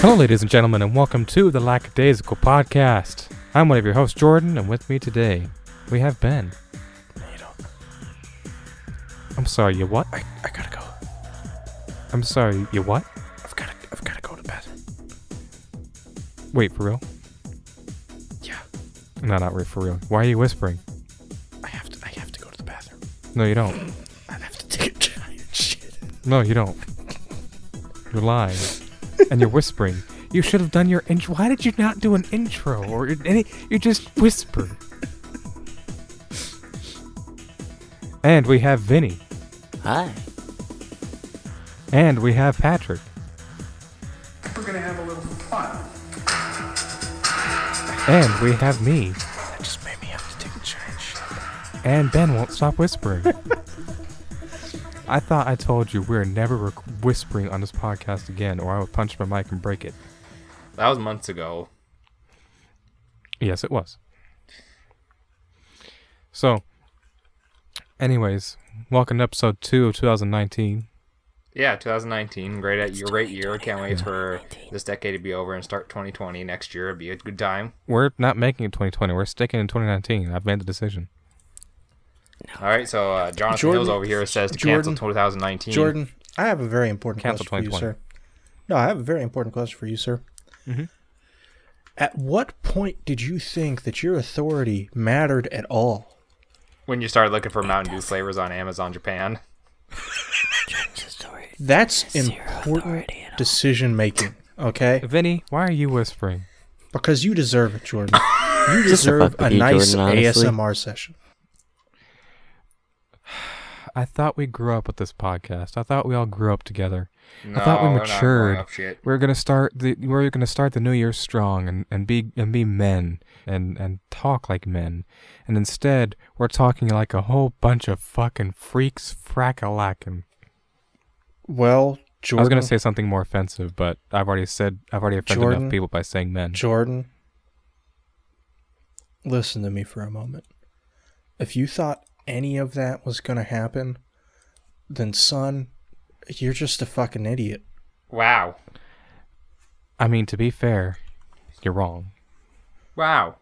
Hello, ladies and gentlemen, and welcome to the Lackadaisical Podcast. I'm one of your hosts, Jordan, and with me today we have Ben. You don't. I'm sorry, you what? I, I gotta go. I'm sorry, you what? I've gotta I've gotta go to bed. Wait, for real? Yeah. No, not re- for real. Why are you whispering? I have to I have to go to the bathroom. No, you don't. I have to take a giant shit. No, you don't. You're lying. and you're whispering. You should have done your intro. Why did you not do an intro or any? You just whispered. And we have Vinny. Hi. And we have Patrick. We're gonna have a little fun. And we have me. That just made me have to take a giant shit. And Ben won't stop whispering. I thought I told you we're never rec- whispering on this podcast again, or I would punch my mic and break it. That was months ago. Yes, it was. So, anyways, welcome to episode two of 2019. Yeah, 2019. Great at year, great year. Can't wait for this decade to be over and start 2020 next year. It'd be a good time. We're not making it 2020. We're sticking in 2019. I've made the decision. All right, so uh, Jonathan Jordan- Hills over here says to Jordan- cancel 2019. Jordan, I have a very important Cancel question for you, sir. No, I have a very important question for you, sir. Mhm. At what point did you think that your authority mattered at all? when you started looking for Mountain Dew flavors on Amazon Japan. That's important decision making, okay? Vinny, why are you whispering? Because you deserve it, Jordan. You deserve a nice Jordan. ASMR session. I thought we grew up with this podcast. I thought we all grew up together. No, I thought we we're not growing matured. shit. We're gonna start the we're gonna start the new year strong and, and be and be men and and talk like men. And instead we're talking like a whole bunch of fucking freaks frackalacking. Well, Jordan, I was gonna say something more offensive, but I've already said I've already offended Jordan. enough people by saying men. Jordan, listen to me for a moment. If you thought any of that was going to happen, then son, you're just a fucking idiot. Wow. I mean, to be fair, you're wrong. Wow.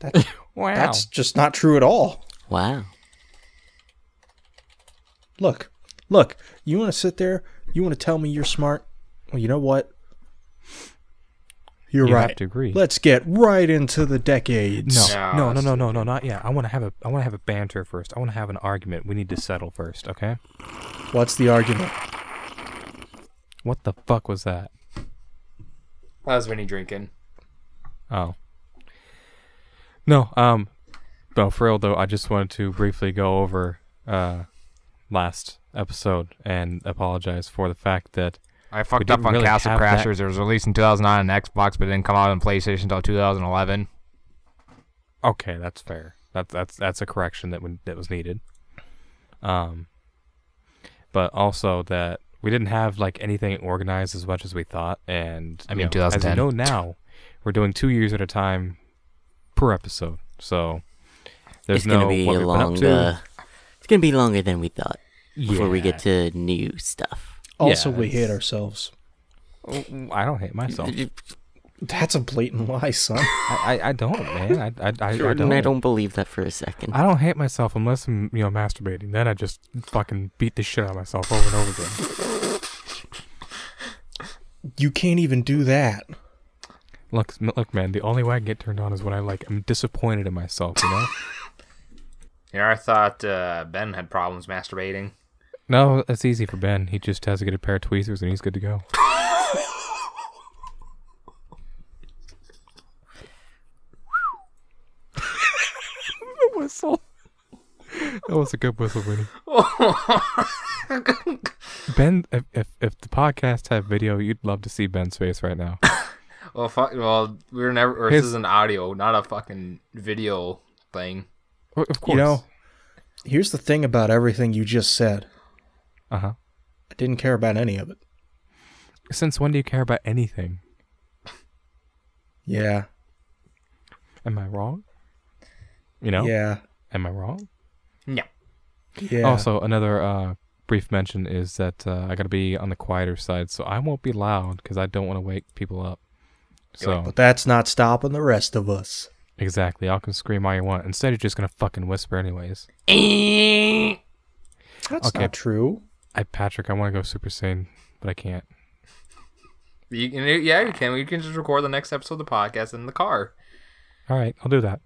That's Wow. that's just not true at all. Wow. Look, look, you want to sit there, you want to tell me you're smart? Well, you know what? You're You have right. to agree. Let's get right into the decades. no, no, no, no, no, no, not yet. I want to have a, I want to have a banter first. I want to have an argument. We need to settle first, okay? What's the argument? What the fuck was that? That was Vinny drinking. Oh. No, um, no, for real though, I just wanted to briefly go over uh last episode and apologize for the fact that I fucked up on really Castle have that- Crashers. It was released in 2009 on Xbox, but it didn't come out on PlayStation until 2011. okay, that's fair. That's that's that's a correction that would, that was needed. Um, but also that we didn't have like anything organized as much as we thought, and I you mean, know, as you know now, we're doing two years at a time per episode, so there's it's gonna no be what a we've been up to. Uh, it's gonna be longer than we thought before we get to new stuff. Also, Yeah, we hate ourselves. Oh, I don't hate myself. That's a blatant lie, son. I, I, I don't, man. I, I, I, I don't. I don't believe that for a second. I don't hate myself unless I'm, you know, masturbating. Then I just fucking beat the shit out of myself over and over again. You can't even do that. Look, m- look, man. The only way I can get turned on is when I like I'm disappointed in myself. You know? Yeah, I thought uh, Ben had problems masturbating. No, it's easy for Ben. He just has to get a pair of tweezers and he's good to go. the whistle. That was a good whistle, Vinny. Ben, if, if if the podcast had video, you'd love to see Ben's face right now. Well, fuck. Well, we're never. Or His- this is an audio, not a fucking video thing. Of course. You know, here's the thing about everything you just said. Uh huh. I didn't care about any of it. Since when do you care about anything? Yeah. Am I wrong? You know? Yeah. Am I wrong? No. Yeah. Also, another uh, brief mention is that uh, I got to be on the quieter side, so I won't be loud because I don't want to wake people up. So But that's not stopping the rest of us. exactly, y'all can scream all you want. Instead, you're just gonna fucking whisper anyways. That's Okay. not true. I Patrick, I want to go Super Saiyan, but I can't. You can, yeah, you can. You can just record the next episode of the podcast in the car. All right, I'll do that.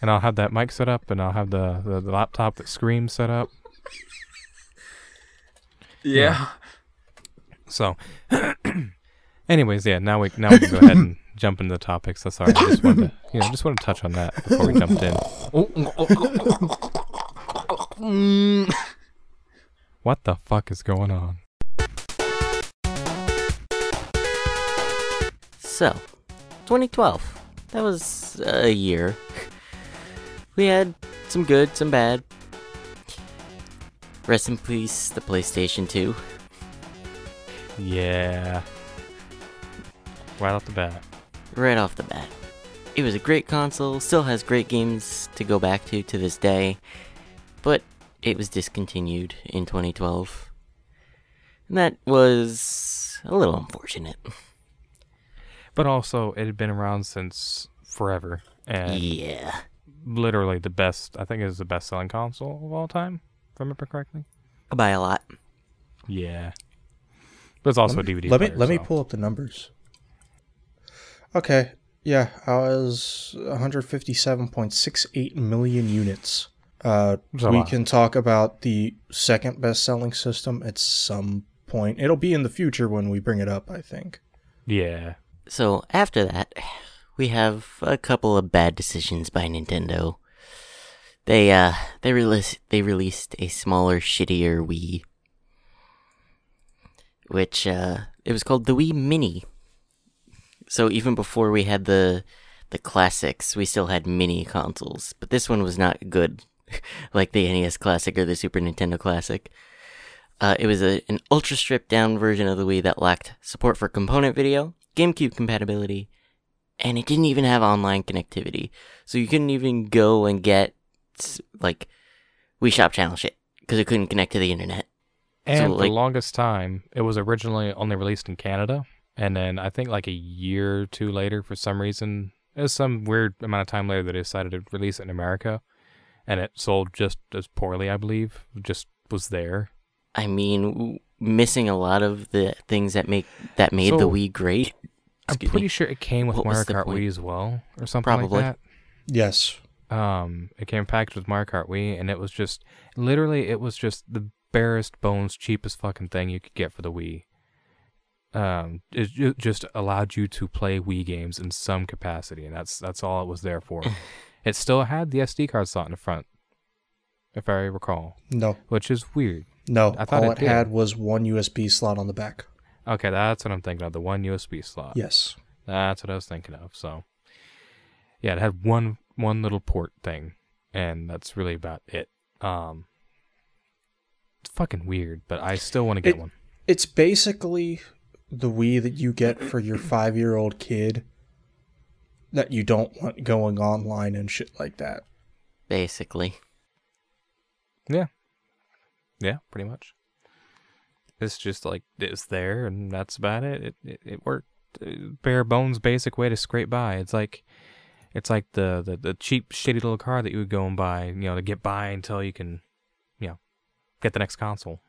And I'll have that mic set up, and I'll have the, the, the laptop that screams set up. Yeah. So, anyways, yeah. Now we now we can go ahead and jump into the topics. That's all right. I just wanted to, you know, just want to touch on that before we jumped in. Mm. What the fuck is going on? So, 2012. That was a year. We had some good, some bad. Rest in peace, the PlayStation 2. Yeah. Right off the bat. Right off the bat. It was a great console, still has great games to go back to to this day, but it was discontinued in 2012. And that was a little unfortunate. But also, it had been around since forever, and Yeah. literally the best. I think it is the best-selling console of all time, if I remember correctly. By a lot. Yeah. But it's also a DVD. Let me player, let me pull up the numbers. Okay, yeah, I was 157.68 million units. Uh, we can talk about the second best-selling system at some point. It'll be in the future when we bring it up, I think. Yeah. So after that, we have a couple of bad decisions by Nintendo. They uh they released they released a smaller, shittier Wii, which uh it was called the Wii Mini. So even before we had the the classics, we still had mini consoles, but this one was not good, like the NES Classic or the Super Nintendo Classic. Uh, it was a, an ultra stripped down version of the Wii that lacked support for component video, GameCube compatibility, and it didn't even have online connectivity. So you couldn't even go and get like Wii Shop channel shit because it couldn't connect to the internet. And for like- the longest time, it was originally only released in Canada, and then I think like a year or two later, for some reason, it was some weird amount of time later, they decided to release it in America, and it sold just as poorly, I believe. It just was there. I mean, w- missing a lot of the things that make that made the Wii great. I'm Excuse pretty me. sure it came with What Mario Kart? Wii as well, or something Probably. like Yes. that. Um, it came packaged with Mario Kart Wii, and it was just literally, it was just the barest bones, cheapest fucking thing you could get for the Wii. Um, it ju- just allowed you to play Wii games in some capacity, and that's that's all it was there for. it still had the SD card slot in the front, if I recall, No. which is weird. No. I thought all it it, had was one USB slot on the back. Okay, that's what I'm thinking of. The one USB slot. Yes. That's what I was thinking of. So, yeah, it had one one little port thing, and that's really about it. Um, it's fucking weird, but I still want to get It- one. It's basically the Wii that you get for your five-year-old kid that you don't want going online and shit like that. Basically, Yeah, Yeah, pretty much. It's just like it's there, and that's about it. It it, it worked. Uh, Bare bones, basic way to scrape by. It's like, it's like the, the the cheap, shitty little car that you would go and buy, you know, to get by until you can, you know, get the next console.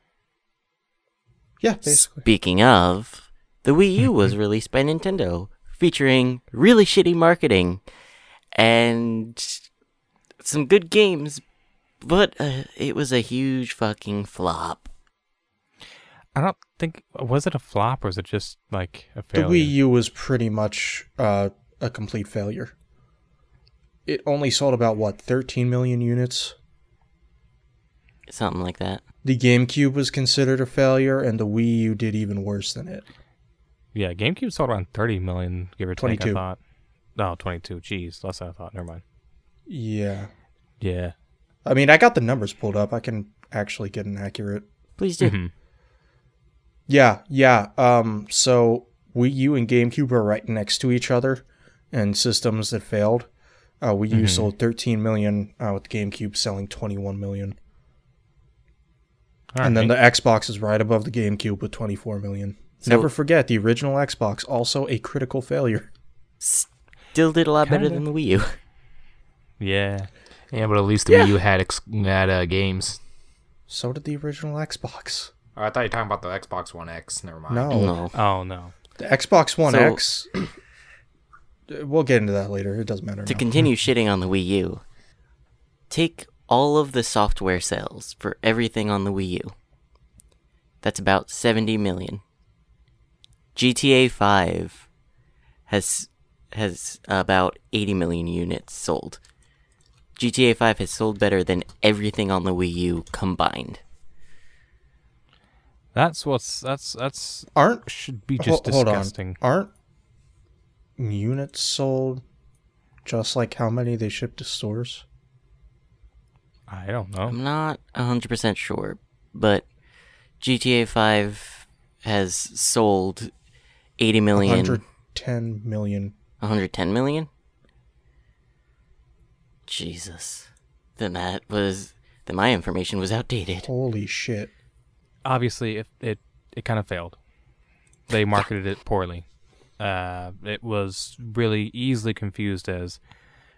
Yeah, basically. speaking of, the Wii U was released by Nintendo, featuring really shitty marketing and some good games, but uh, it was a huge fucking flop. I don't think was it a flop or was it just like a failure? The? Wii U was pretty much uh, a complete failure. It only sold about what 13 million units. Something like that. The GameCube was considered a failure, and the Wii U did even worse than it. Yeah, GameCube sold around 30 million, give or take. I 22. thought. No, 22. Jeez, less than I thought. Never mind. Yeah, Yeah. I mean, I got the numbers pulled up. I can actually get an accurate. Please do. Mhm. Yeah, yeah. Um, so Wii U and GameCube are right next to each other, and systems that failed. Uh, Wii U Mhm. sold 13 million, uh, with GameCube selling 21 million. and then the Xbox is right above the GameCube with 24 million. So- Never forget the original Xbox, also a critical failure. Still did a lot better Kinda. than the Wii U. yeah. Yeah, but at least the Wii U had ex- had uh, games. So did the original Xbox. Oh, I thought you were talking about the Xbox One X. Never mind. No, No. Oh no. the Xbox One So- X. We'll get into that later. It doesn't matter. To now. continue shitting on the Wii U, take all of the software sales for everything on the Wii U. That's about 70 million. GTA 5 has has about 80 million units sold. GTA 5 has sold better than everything on the Wii U combined. That's what's that's that's Aren't should be just hold on. disgusting. Aren't units sold just like how many they ship to stores? I don't know. I'm not 100% sure, but GTA 5 has sold 80 million. 110 million. 110 million? Jesus. Then that was. Then my information was outdated. Holy shit. Obviously, it it, it kind of failed. They marketed it poorly. Uh, it was really easily confused as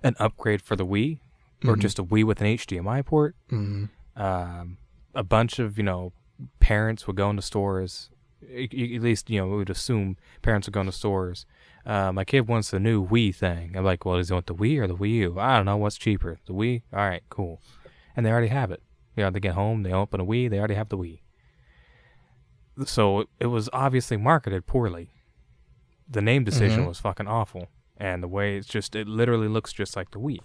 an upgrade for the Wii, or just a Wii with an HDMI port. Mhm. Um, a bunch of you know parents would go into stores. At least you know we would assume parents would go to stores. Uh, my kid wants the new Wii thing. I'm like, well, does he want the Wii or the Wii U? I don't know. What's cheaper? The Wii? All right, cool. And they already have it. You know, they get home, they open a Wii, they already have the Wii. So it was obviously marketed poorly. The name decision Mhm. was fucking awful, and the way it's just it literally looks just like the Wii.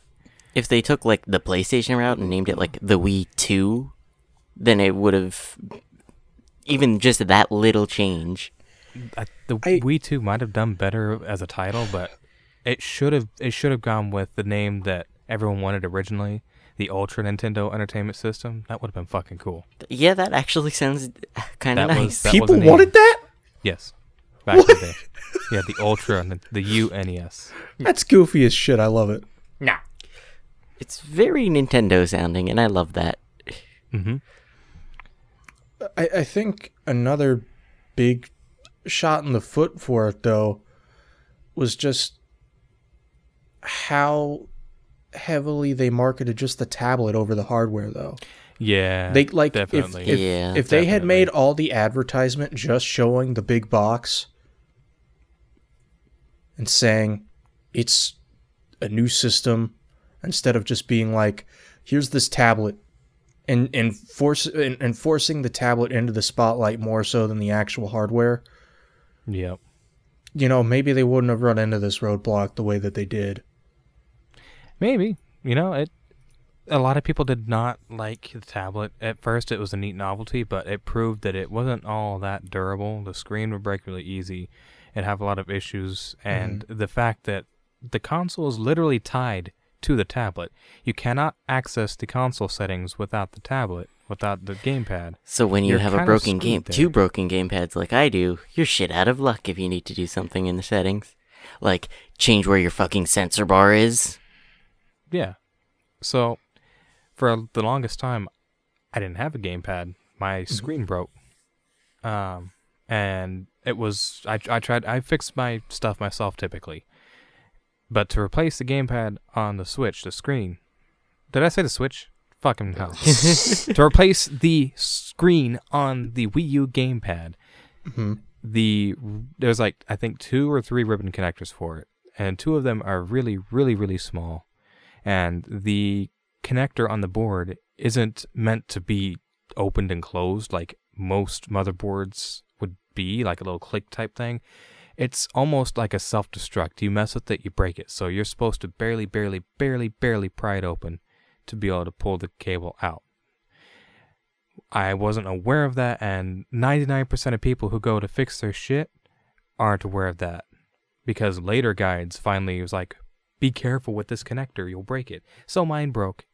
If they took, like, the PlayStation route and named it, like, the Wii 2, then it would have. Even just that little change. I, the I- Wii Two might have done better as a title, but it should have it should have gone with the name that everyone wanted originally, the Ultra Nintendo Entertainment System. That would have been fucking cool. Yeah, that actually sounds kind of That was- nice. People was the name. wanted that? Yes, back in the day. Yeah, the Ultra and the, the UNES. That's goofy as shit. I love it. Nah. It's very Nintendo sounding, and I love that. Mm-hmm. I, I think another big shot in the foot for it though was just how heavily they marketed just the tablet over the hardware though. Yeah, They like if definitely. if, Yeah. if they had made all the advertisement just showing the big box and saying it's a new system instead of just being like here's this tablet and and force and, and forcing the tablet into the spotlight more so than the actual hardware Yep. you know maybe they wouldn't have run into this roadblock the way that they did Maybe. You know, it a lot of people did not like the tablet. At first it was a neat novelty, but it proved that it wasn't all that durable. The screen would break really easy and have a lot of issues and mm-hmm. the fact that the console is literally tied to the tablet. You cannot access the console settings without the tablet, without the gamepad. So when you You're have a broken game, there. two broken gamepads like I do, you're shit out of luck if you need to do something in the settings. Like change where your fucking sensor bar is. Yeah. So, for the longest time, I didn't have a gamepad. My screen broke. Um, and it was I I tried I fixed my stuff myself typically, but to replace the gamepad on the Switch, the screen. Did I say the Switch? Fucking hell. to replace the screen on the Wii U gamepad, Mhm. the there's like I think two or three ribbon connectors for it, and two of them are really, really, really small, and the connector on the board isn't meant to be opened and closed like most motherboards would be, like a little click type thing. It's almost like a self destruct. You mess with it, you break it. So you're supposed to barely, barely, barely, barely pry it open to be able to pull the cable out. I wasn't aware of that, and 99% of people who go to fix their shit aren't aware of that. Because later guides finally was like, be careful with this connector, you'll break it. So mine broke.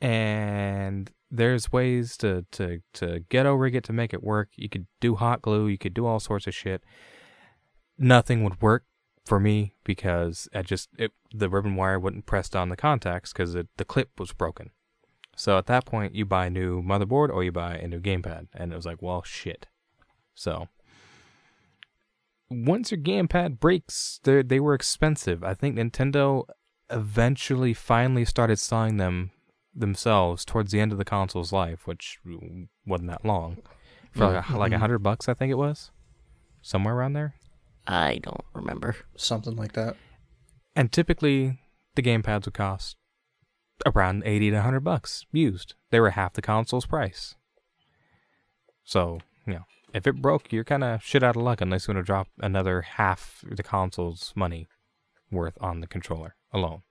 And there's ways to, to, to ghetto rig it to make it work. You could do hot glue, you could do all sorts of shit. Nothing would work for me because I just, it, the ribbon wire wouldn't press on the contacts because the clip was broken. So at that point, you buy a new motherboard or you buy a new gamepad, and it was like, well, shit. So once your gamepad breaks, they they were expensive. I think Nintendo eventually finally started selling them themselves towards the end of the console's life, which wasn't that long, for like, a, like a mm-hmm. hundred bucks, I think it was, somewhere around there. I don't remember. Something like that. And typically, the gamepads would cost around eighty to hundred bucks used. They were half the console's price. So you know, if it broke, you're kind of shit out of luck unless you want to drop another half the console's money worth on the controller alone,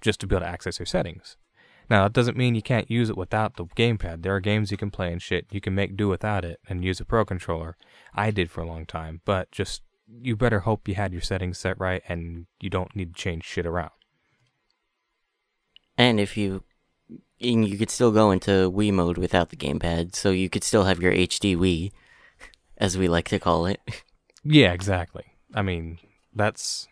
just to be able to access your settings. Now, that doesn't mean you can't use it without the gamepad. There are games you can play and shit. You can make do without it and use a pro controller. I did for a long time, but just you better hope you had your settings set right and you don't need to change shit around. And if you, and you could still go into Wii mode without the gamepad, so you could still have your HD Wii, as we like to call it. Yeah, exactly. I mean, that's.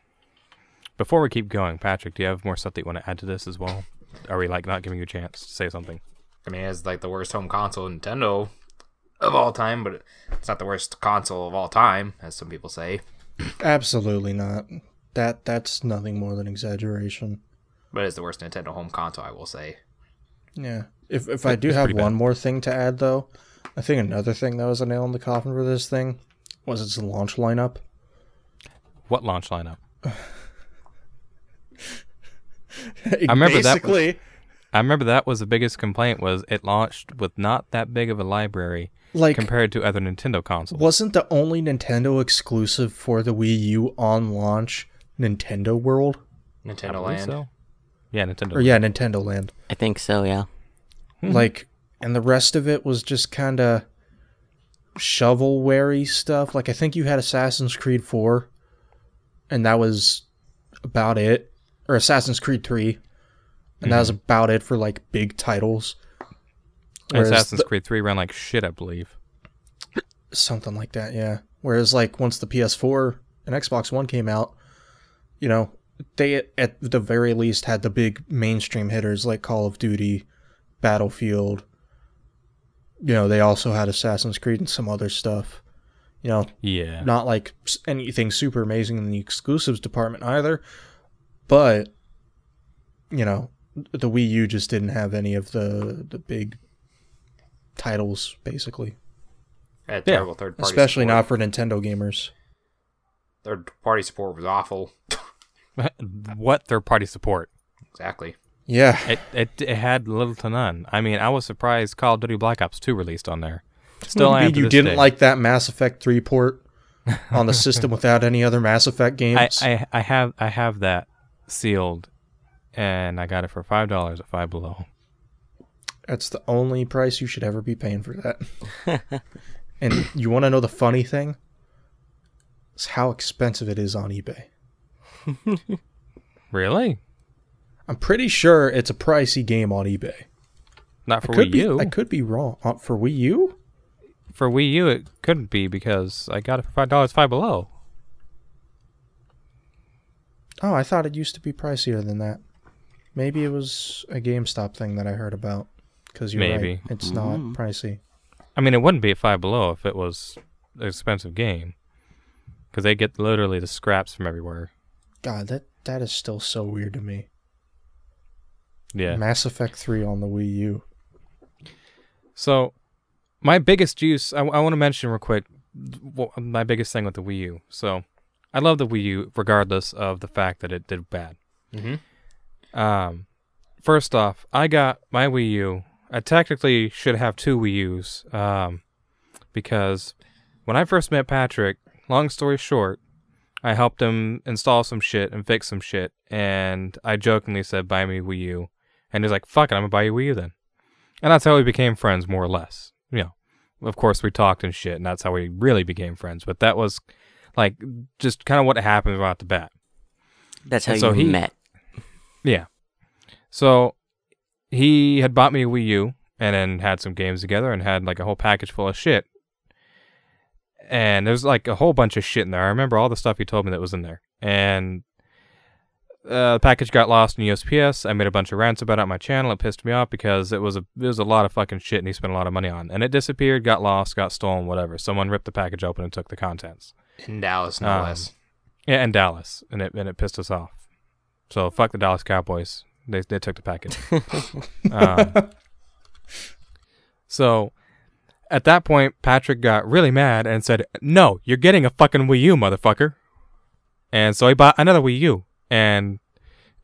Before we keep going, Patrick, do you have more stuff that you want to add to this as well? Are we like not giving you a chance to say something? I mean, it's like the worst home console Nintendo of all time, but it's not the worst console of all time, as some people say. Absolutely not. That that's nothing more than exaggeration. But it's the worst Nintendo home console, I will say. Yeah. If if I do have pretty bad. one more thing to add though, I think another thing that was a nail in the coffin for this thing was its launch lineup. What launch lineup? I remember that was- I remember that was the biggest complaint was it launched with not that big of a library like compared to other Nintendo consoles. wasn't the only Nintendo exclusive for the Wii U on launch Nintendo World? Nintendo believe Land. so. Yeah, Nintendo. Or yeah, Nintendo Land. I think so, yeah. Hmm. Like and the rest of it was just kind of shovelware stuff. Like I think you had Assassin's Creed 4 and that was about it or Assassin's Creed 3 and that was mm-hmm. about it for like big titles. Whereas Assassin's the- Creed 3 ran like shit, I believe. something like that yeah whereas like once the ps4 and xbox one came out you know they at the very least had the big mainstream hitters like call of duty battlefield you know they also had assassin's creed and some other stuff you know Yeah. not like anything super amazing in the exclusives department either but you know the wii u just didn't have any of the the big titles basically Had Yeah, terrible third party especially support. not for Nintendo gamers. Third party support was awful. what third party support? exactly. Yeah, It, it it had little to none. I mean, I was surprised Call of Duty Black Ops 2 released on there. Still you, am mean you didn't day. like that Mass Effect three port on the system without any other Mass Effect I, games. I I have I have that sealed and I got it for five dollars at five below. That's the only price you should ever be paying for that. and you want to know the funny thing? It's how expensive it is on eBay. Really? I'm pretty sure it's a pricey game on eBay. Not for I could Wii be, U. I could be wrong. Uh, for Wii U? For Wii U, it couldn't be because I got it for five dollars five below. Oh, I thought it used to be pricier than that. Maybe it was a GameStop thing that I heard about. Because you're Maybe. right, it's not mm-hmm. pricey. I mean, it wouldn't be at five below if it was an expensive game, because they get literally the scraps from everywhere. God, that that is still so weird to me. Yeah. Mass Effect 3 on the Wii U. So, my biggest use, I, want to mention real quick, wh- my biggest thing with the Wii U. So, I love the Wii U regardless of the fact that it did bad. Mm-hmm. Um, first off, I got my Wii U. I technically should have two Wii U's, um, because when I first met Patrick, long story short, I helped him install some shit and fix some shit, and I jokingly said, "Buy me Wii U," and he's like, "Fuck it, I'm gonna buy you Wii U then," and that's how we became friends, more or less. You know, of course we talked and shit, and that's how we really became friends. But that was like just kind of what happened right the bat. That's how And so you he- met. Yeah. So he had bought me a Wii U and then had some games together and had like a whole package full of shit. And there's like a whole bunch of shit in there. I remember all the stuff he told me that was in there. And uh, the package got lost in USPS. I made a bunch of rants about it on my channel. It pissed me off because it was a it was a lot of fucking shit, and he spent a lot of money on. And it disappeared, got lost, got stolen, whatever. Someone ripped the package open and took the contents. In Dallas, no Um, less. Yeah, and Dallas, and it and it pissed us off. So fuck the Dallas Cowboys. They they took the package. um, so at that point, Patrick got really mad and said, "No, you're getting a fucking Wii U, motherfucker." And so he bought another Wii U, and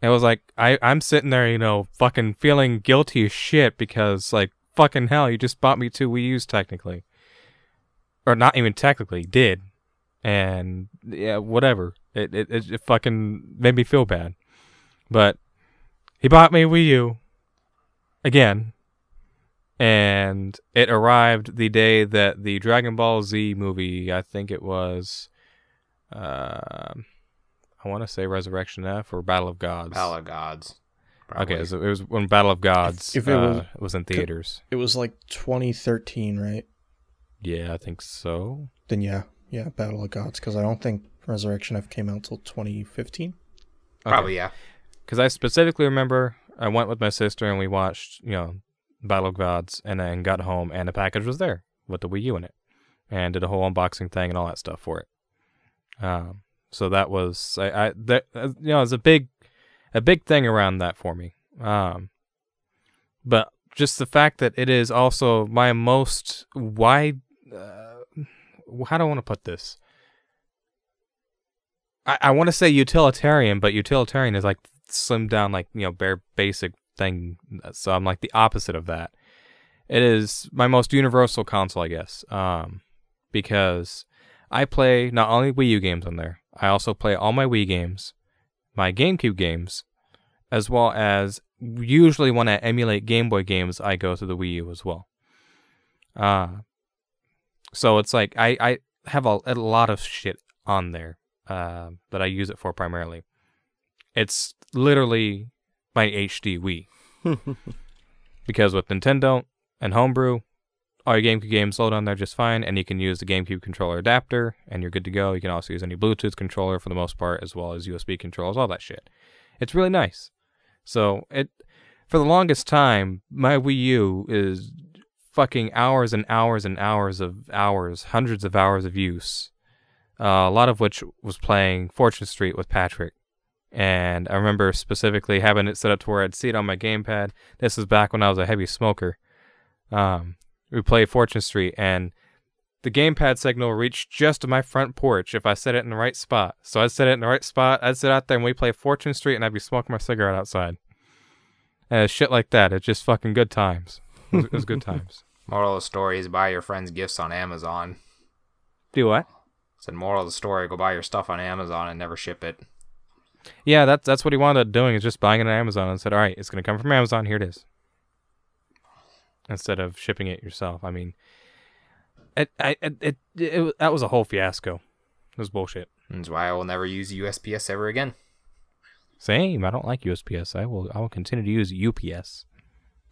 it was like I I'm sitting there, you know, fucking feeling guilty as shit because like fucking hell, you just bought me two Wii U's technically, or not even technically, did, and yeah, whatever. It it it, it fucking made me feel bad, but he bought me a Wii U again, and it arrived the day that the Dragon Ball Z movie, I think it was, uh, I want to say Resurrection F or Battle of Gods. Battle of Gods. Okay, so it was when Battle of Gods if it was- uh, was in theaters. It was like 2013, right? Yeah, I think so. Then yeah, yeah, Battle of Gods. Because I don't think Resurrection F came out till 2015. Probably, yeah. Because I specifically remember I went with my sister and we watched, you know, Battle of Gods, and then got home and the package was there with the Wii U in it, and did a whole unboxing thing and all that stuff for it. Um, so that was I, I that uh, you know, it was a big, a big thing around that for me. Um, but just the fact that it is also my most wide. Uh, how do I want to put this? I, I want to say utilitarian, but utilitarian is like slimmed down, like you know, bare basic thing. So I'm like the opposite of that. It is my most universal console, I guess, um, because I play not only Wii U games on there, I also play all my Wii games, my GameCube games, as well as usually when I emulate Game Boy games, I go to the Wii U as well. Uh, so it's like I, I have a, a lot of shit on there uh, that I use it for primarily. It's literally my HD Wii. because with Nintendont and Homebrew, all your GameCube games load on there just fine, and you can use the GameCube controller adapter, and you're good to go. You can also use any Bluetooth controller for the most part, as well as USB controls, all that shit. It's really nice. So it, for the longest time, my Wii U is fucking hours and hours and hours of hours, hundreds of hours of use. Uh, a lot of which was playing Fortune Street with Patrick. And I remember specifically having it set up to where I'd see it on my gamepad. This is back when I was a heavy smoker. Um, we played Fortune Street, and the gamepad signal reached just to my front porch if I set it in the right spot. So I'd set it in the right spot. I'd sit out there and we play Fortune Street, and I'd be smoking my cigarette outside. And shit like that. It's just fucking good times. It was, it was good times. Moral of the story is buy your friends gifts on Amazon. Do what? Said moral of the story, go buy your stuff on Amazon and never ship it. Yeah, that's that's what he wound up doing is just buying it on Amazon and said, "All right, it's gonna come from Amazon. Here it is." Instead of shipping it yourself. I mean, it I it, it, it that was a whole fiasco. It was bullshit. That's why I will never use USPS ever again. Same. I don't like USPS. I will I will continue to use UPS.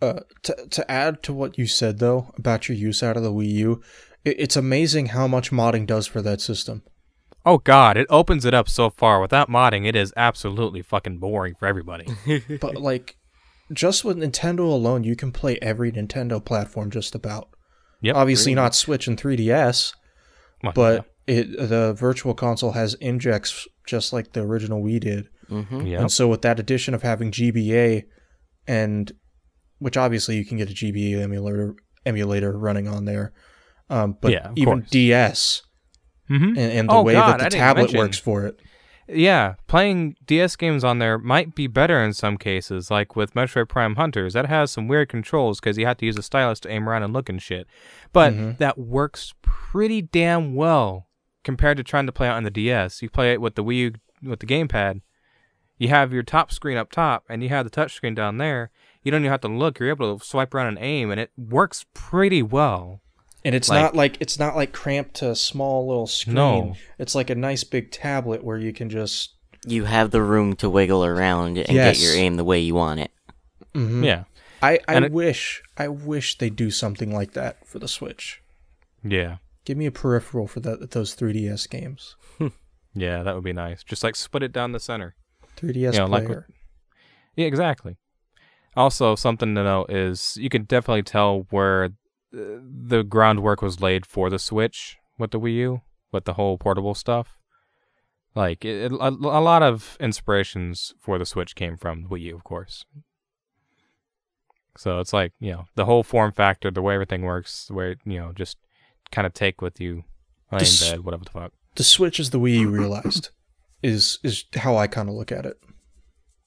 Uh, to to add to what you said though about your use out of the Wii U, it, it's amazing how much modding does for that system. Oh God, it opens it up so far. Without modding, it is absolutely fucking boring for everybody. But like, just with Nintendo alone, you can play every Nintendo platform just about. Yep. Obviously not Switch and 3DS, Well, but it the Virtual Console has injects just like the original Wii did. hmm yeah. And so with that addition of having GBA and which obviously you can get a GBA emulator emulator running on there. Um, but Yeah, even course. DS mm-hmm. and, and the Oh, way God, that the tablet mention- works for it. Yeah, playing DS games on there might be better in some cases, like with Metroid Prime Hunters. That has some weird controls because you have to use a stylus to aim around and look and shit. But Mhm. that works pretty damn well compared to trying to play it on the DS. You play it with the Wii U, with the gamepad. You have your top screen up top, and you have the touch screen down there. You don't even have to look. You're able to swipe around and aim, and it works pretty well. And it's Like- not like it's not like cramped to a small little screen. No. It's like a nice big tablet where you can just You have the room to wiggle around and Yes. get your aim the way you want it. Mhm. Yeah, I, I And it- wish I wish they do something like that for the Switch. yeah, Give me a peripheral for that those 3DS games. yeah. That would be nice. Just like split it down the center. 3DS You know, like player. Yeah, exactly. Also, something to note is you can definitely tell where uh, the groundwork was laid for the Switch with the Wii U, with the whole portable stuff. Like it, a, a lot of inspirations for the Switch came from the Wii U, of course. So it's like you know the whole form factor, the way everything works, the way you know just kind of take with you, in bed, whatever the fuck. the Switch is the Wii U realized. is is how I kind of look at it.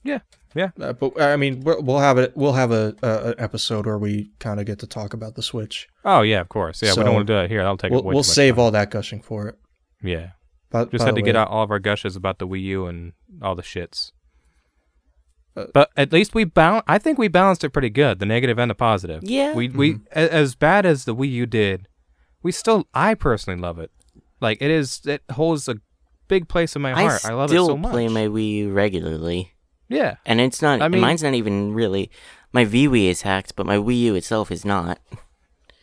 Yeah, yeah. Uh, but I mean, we'll, we'll have it. We'll have a, a an episode where we kind of get to talk about the Switch. Oh yeah, of course. Yeah, we don't want to do it here. That'll take. We'll, way we'll save time. all that gushing for it. Yeah. But Just had to get out all of our gushes about the Wii U and all the shits. Uh, but at least we bal- I think we balanced it pretty good, the negative and the positive. Yeah. We we a- as bad as the Wii U did, we still I personally love it. Like it is it holds a big place in my heart. I, love it still so much. play my Wii U regularly, yeah. and it's not. I mean- mine's not even really. My VWii is hacked, but my Wii U itself is not.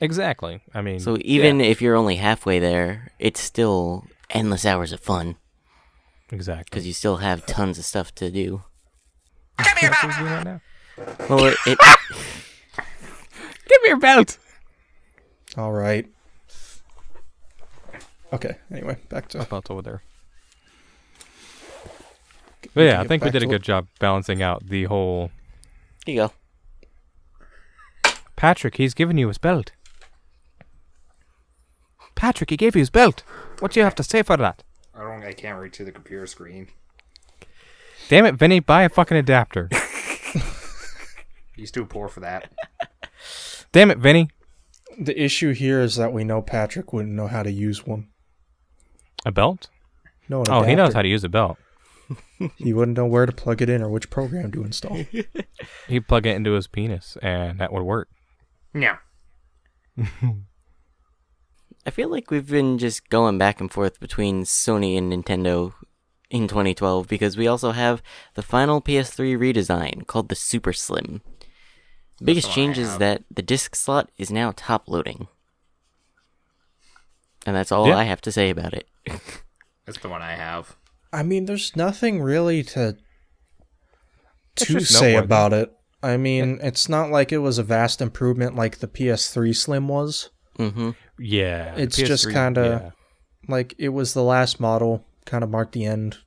Exactly. I mean So even yeah, if you're only halfway there, it's still endless hours of fun exactly. because you still have tons of stuff to do. That's what we're doing right now. Well, it, it Give me your belt. All right. Okay. Anyway, back to Belt's over there. But yeah, I think we did a to good job balancing out the whole here you go. Patrick, he's given you his belt. Patrick, he gave you his belt. What do you have to say for that? I don't. I can't reach to the computer screen. Damn it, Vinny, buy a fucking adapter. He's too poor for that. Damn it, Vinny. the issue here is that we know Patrick wouldn't know how to use one. A belt? No, an Oh, he knows how to use a belt. He wouldn't know where to plug it in or which program to install. He'd plug it into his penis, and that would work. Yeah. I feel like we've been just going back and forth between Sony and Nintendo in 2012 because we also have the final PS3 redesign called the Super Slim. Biggest the one I change is that the disc slot is now top loading. And that's all Yeah. I have to say about it. That's the one I have. I mean, there's nothing really to It's to say noteworthy. about it. I mean, it's not like it was a vast improvement like the PS3 Slim was. Mm-hmm. Yeah. It's just PS3 kinda- yeah. Like it was the last model, kind of marked the end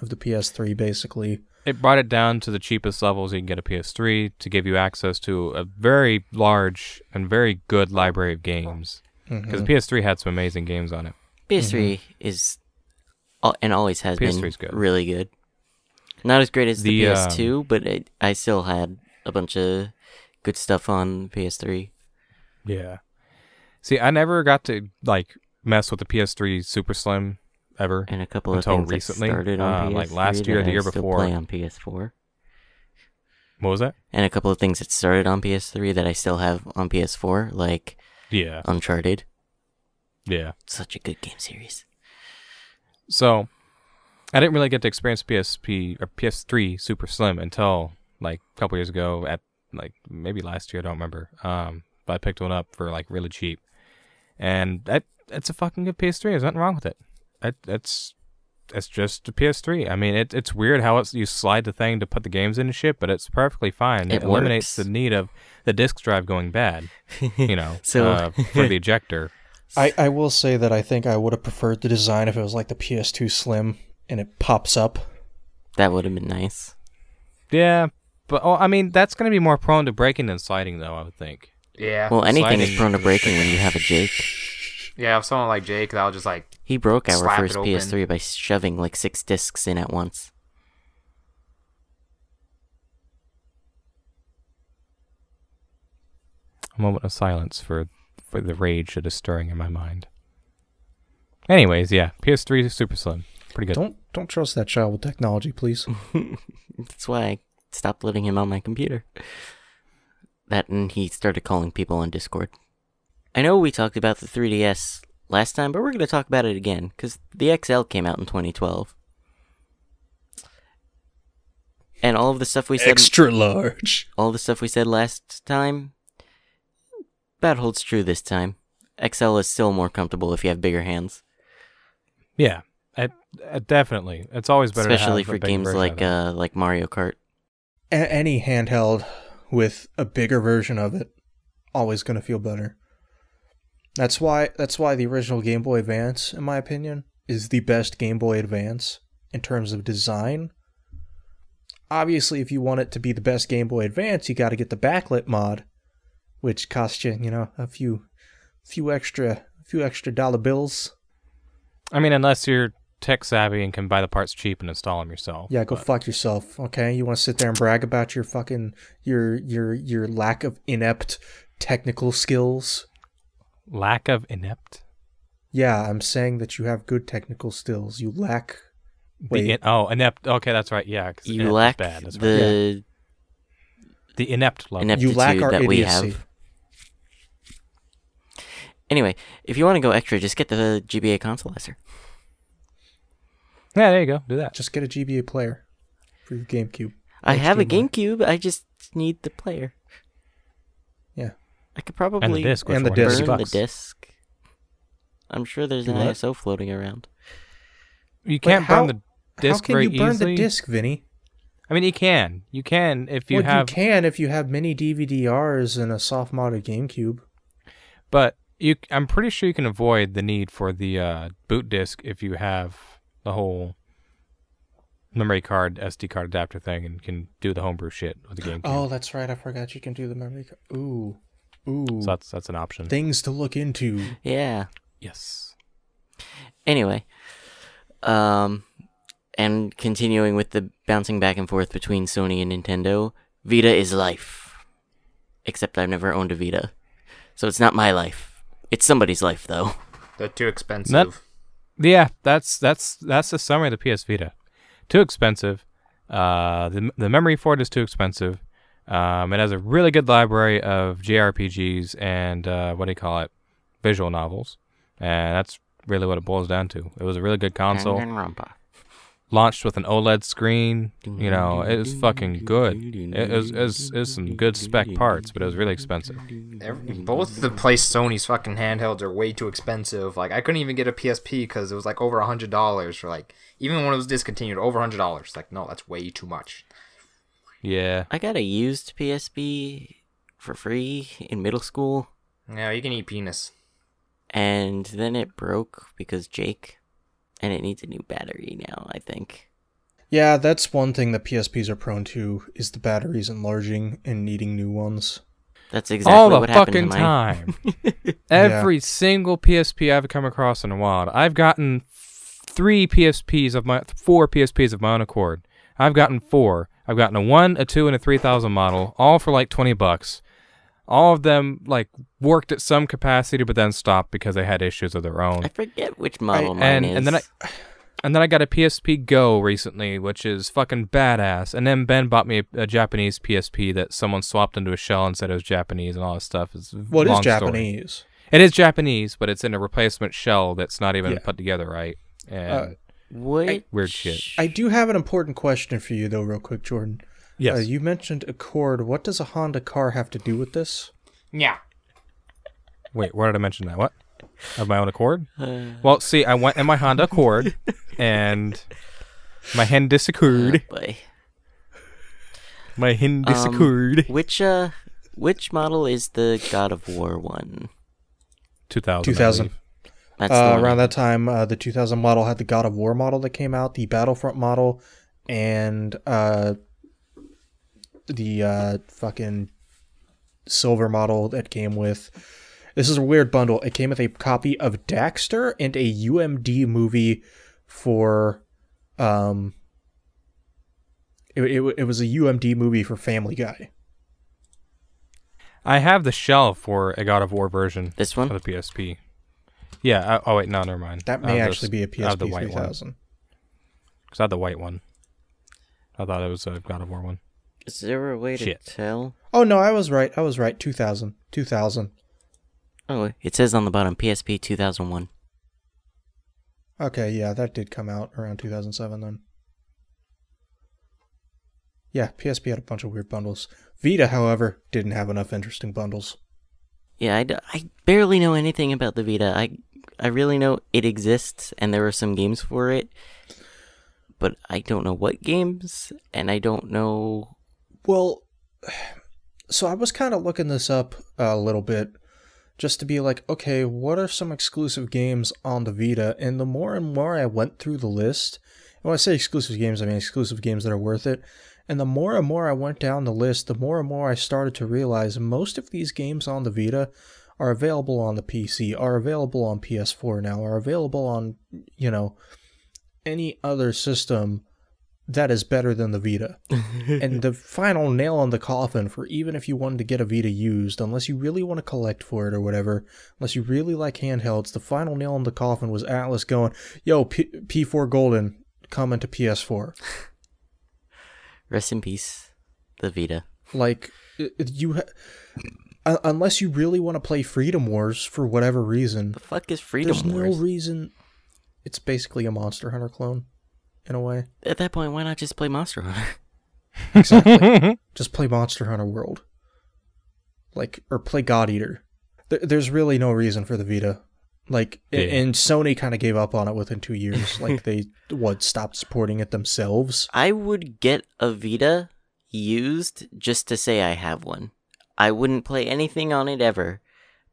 of the PS3 basically. It brought it down to the cheapest levels you can get a PS3 to give you access to a very large and very good library of games. Because the PS3 had some amazing games on it. PS3 is al- and always has PS3 been good. really good. Not as great as the, The, um, PS2, but it, I still had a bunch of good stuff on PS3. Yeah. See, I never got to like mess with the PS3 Super Slim ever. And a couple Until of things recently, that started on uh, PS3 like last year, the year before. play on PS4. What was that? And a couple of things that started on PS3 that I still have on PS4, like Yeah. Uncharted. Yeah. Such a good game series. So, I didn't really get to experience PSP or PS3 Super Slim until like a couple years ago at like maybe last year, I don't remember. Um, but I picked one up for like really cheap, and that it's a fucking good PS3. There's nothing wrong with it. It it's it's just a PS3. I mean, it, it's weird how it's you slide the thing to put the games in and shit, but it's perfectly fine. It eliminates works. the need of the disk drive going bad. You know, So- uh, for the ejector. I, I will say that I think I would have preferred the design if it was like the PS2 Slim and it pops up. That would have been nice. Yeah, but oh, I mean that's going to be more prone to breaking than sliding, though. I would think. Yeah. Well, anything is prone to breaking when you have a Jake. yeah. If someone like Jake, that'll just like. He broke our first. PS3 by shoving like six discs in at once. A moment of silence for for the rage that is stirring in my mind. Anyways, yeah, PS3 Super Slim, pretty good. Don't don't trust that child with technology, please. That's why I stopped letting him on my computer. That and he started calling people on Discord. I know we talked about the 3DS last time, but we're going to talk about it again because the XL came out in 2012. And all of the stuff we said, Extra large. all the stuff we said last time, that holds true this time. XL is still more comfortable if you have bigger hands. Yeah, it, uh, definitely. It's always better, to especially have for big games like uh like Mario Kart. A- any handheld with a bigger version of it always going to feel better. That's why that's why the original Game Boy Advance in my opinion is the best Game Boy Advance in terms of design. Obviously, if you want it to be the best Game Boy Advance, you got to get the backlit mod, which costs you, you know, a few few extra few extra dollar bills. I mean, unless you're tech savvy and can buy the parts cheap and install them yourself. Yeah, go but- fuck yourself. Okay, you want to sit there and brag about your fucking your your your lack of inept technical skills? Lack of inept. Yeah, I'm saying that you have good technical skills. You lack. The Wait. in- oh, inept. Okay, that's right. Yeah, 'cause inept You lack bad. That's right. the the inept level. ineptitude You lack our that we idiocy. have. Anyway, if you want to go extra, just get the GBA consolizer. yeah, there you go. Do that. Just get a GBA player for your GameCube. I have a GameCube. I just need the player. Yeah. I could probably And the disc. and the disc. burn the disc. I'm sure there's an what? ISO floating around. You can't how- burn the disc How can very you burn easily. the disc, Vinny? I mean, you can. You can if you well, have, you can if you have mini DVDRs and a soft modded GameCube. but you. I'm pretty sure you can avoid the need for the uh, boot disc if you have the whole memory card, SD card adapter thing, and can do the homebrew shit with the game. Oh, that's right. I forgot you can do the memory card. Ooh, ooh. so that's that's an option. Things to look into. Yeah. yes. Anyway, um, and continuing with the bouncing back and forth between Sony and Nintendo, Vita is life. Except I've never owned a Vita, so it's not my life. It's somebody's life, though. They're too expensive. Not- Yeah, that's that's that's the summary of the PS Vita. Too expensive. Uh, the the memory for it is too expensive. Um, it has a really good library of JRPGs and uh, what do you call it, visual novels, and that's really what it boils down to. It was a really good console. Danganronpa. Launched with an OLED screen. You know, it was fucking good. It was it was, it was some good spec parts, but it was really expensive. Every, both the place Sony's fucking handhelds are way too expensive. Like I couldn't even get a PSP because it was like over a hundred dollars for like even when it was discontinued, over a hundred dollars. Like no, that's way too much. Yeah. I got a used PSP for free in middle school, Yeah, you can eat penis. and then it broke because Jake, and it needs a new battery now. I think. Yeah, that's one thing that PSPs are prone to is the batteries enlarging and needing new ones. That's exactly All the what happened to fucking my. time. Every single PSP I've come across in a while, I've gotten three PSPs of my four PSPs of my own accord. I've gotten four. I've gotten a one, a two, and a three thousand model, all for like twenty bucks. All of them like worked at some capacity, but then stopped because they had issues of their own. I forget which model mine and is. and then I and then I got a PSP Go recently, which is fucking badass. And then Ben bought me a, a Japanese PSP that someone swapped into a shell and said it was Japanese and all this stuff. It's a Well, it is long story. Japanese. It is Japanese, but it's in a replacement shell that's not even Yeah. put together right. And Uh, Which... Weird shit. I do have an important question for you, though, real quick, Jordan. Yes, Uh, you mentioned Accord. What does a Honda car have to do with this? Yeah. wait, where did I mention that? What? Of my own accord? Uh, Well, see, I went in my Honda Accord, and my hand disaccord. boy. My hand Um. Which uh, which model is the God of War one? Two thousand. 2000. That's Uh, around that time, uh, the 2000 model had the God of War model that came out, the Battlefront model, and uh, the uh, fucking silver model that came with. This is a weird bundle. It came with a copy of Daxter and a UMD movie for. Um, it, it, it was a UMD movie for Family Guy. I have the shell for a God of War version This one. of the PSP. Yeah. I, oh wait, no, never mind. That may have actually this- be a I have the PSP white one 3000. because I had the white one. I thought it was a God of War one. Is there a way to tell? Oh no, I was right. I was right. 2000. 2000. Oh, it says on the bottom PSP 2001. Okay, yeah, that did come out around 2007 then. Yeah, PSP had a bunch of weird bundles. Vita, however, didn't have enough interesting bundles. Yeah, I, d- I barely know anything about the Vita. I I really know it exists and there are some games for it, but I don't know what games and I don't know. Well, so I was kind of looking this up a little bit just to be like, okay, what are some exclusive games on the Vita? And the more and more I went through the list, and when I say exclusive games, I mean exclusive games that are worth it. And the more and more I went down the list, the more and more I started to realize most of these games on the Vita are available on the PC, are available on PS4 now, are available on, you know, any other system that is better than the Vita. and the final nail on the coffin for even if you wanted to get a Vita used, unless you really want to collect for it or whatever, unless you really like handhelds, the final nail on the coffin was Atlus going, "Yo, P- P4 Golden coming to PS4." Rest in peace, the Vita. Like you, ha- unless you really want to play Freedom Wars for whatever reason, The fuck is Freedom there's Wars? There's no reason. It's basically a Monster Hunter clone, in a way. At that point, why not just play Monster Hunter? Exactly. Just play Monster Hunter World. Like, or play God Eater. Th- there's really no reason for the Vita. Like, Yeah. and Sony kind of gave up on it within two years. like, they, what, stopped supporting it themselves? I would get a Vita used just to say I have one. I wouldn't play anything on it ever,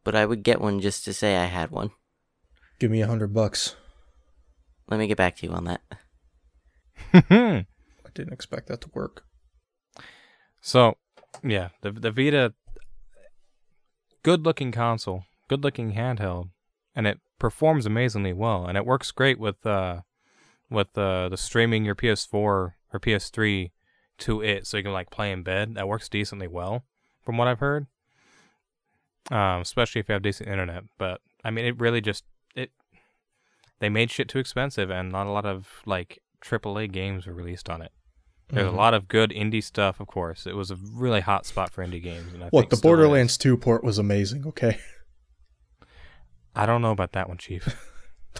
but I would get one just to say I had one. Give me a hundred bucks. Let me get back to you on that. I didn't expect that to work. so, yeah, the the Vita, good looking console, good looking handheld, and it performs amazingly well, and it works great with uh with uh, the streaming your PS4 or PS3 to it, so you can like play in bed. That works decently well, from what I've heard. Um, especially if you have decent internet. But I mean, it really just it. They made shit too expensive, and not a lot of like AAA games were released on it. There's Mhm. a lot of good indie stuff, of course. It was a really hot spot for indie games. And I Look, think the still is. Borderlands 2 port was amazing, okay? I don't know about that one, Chief.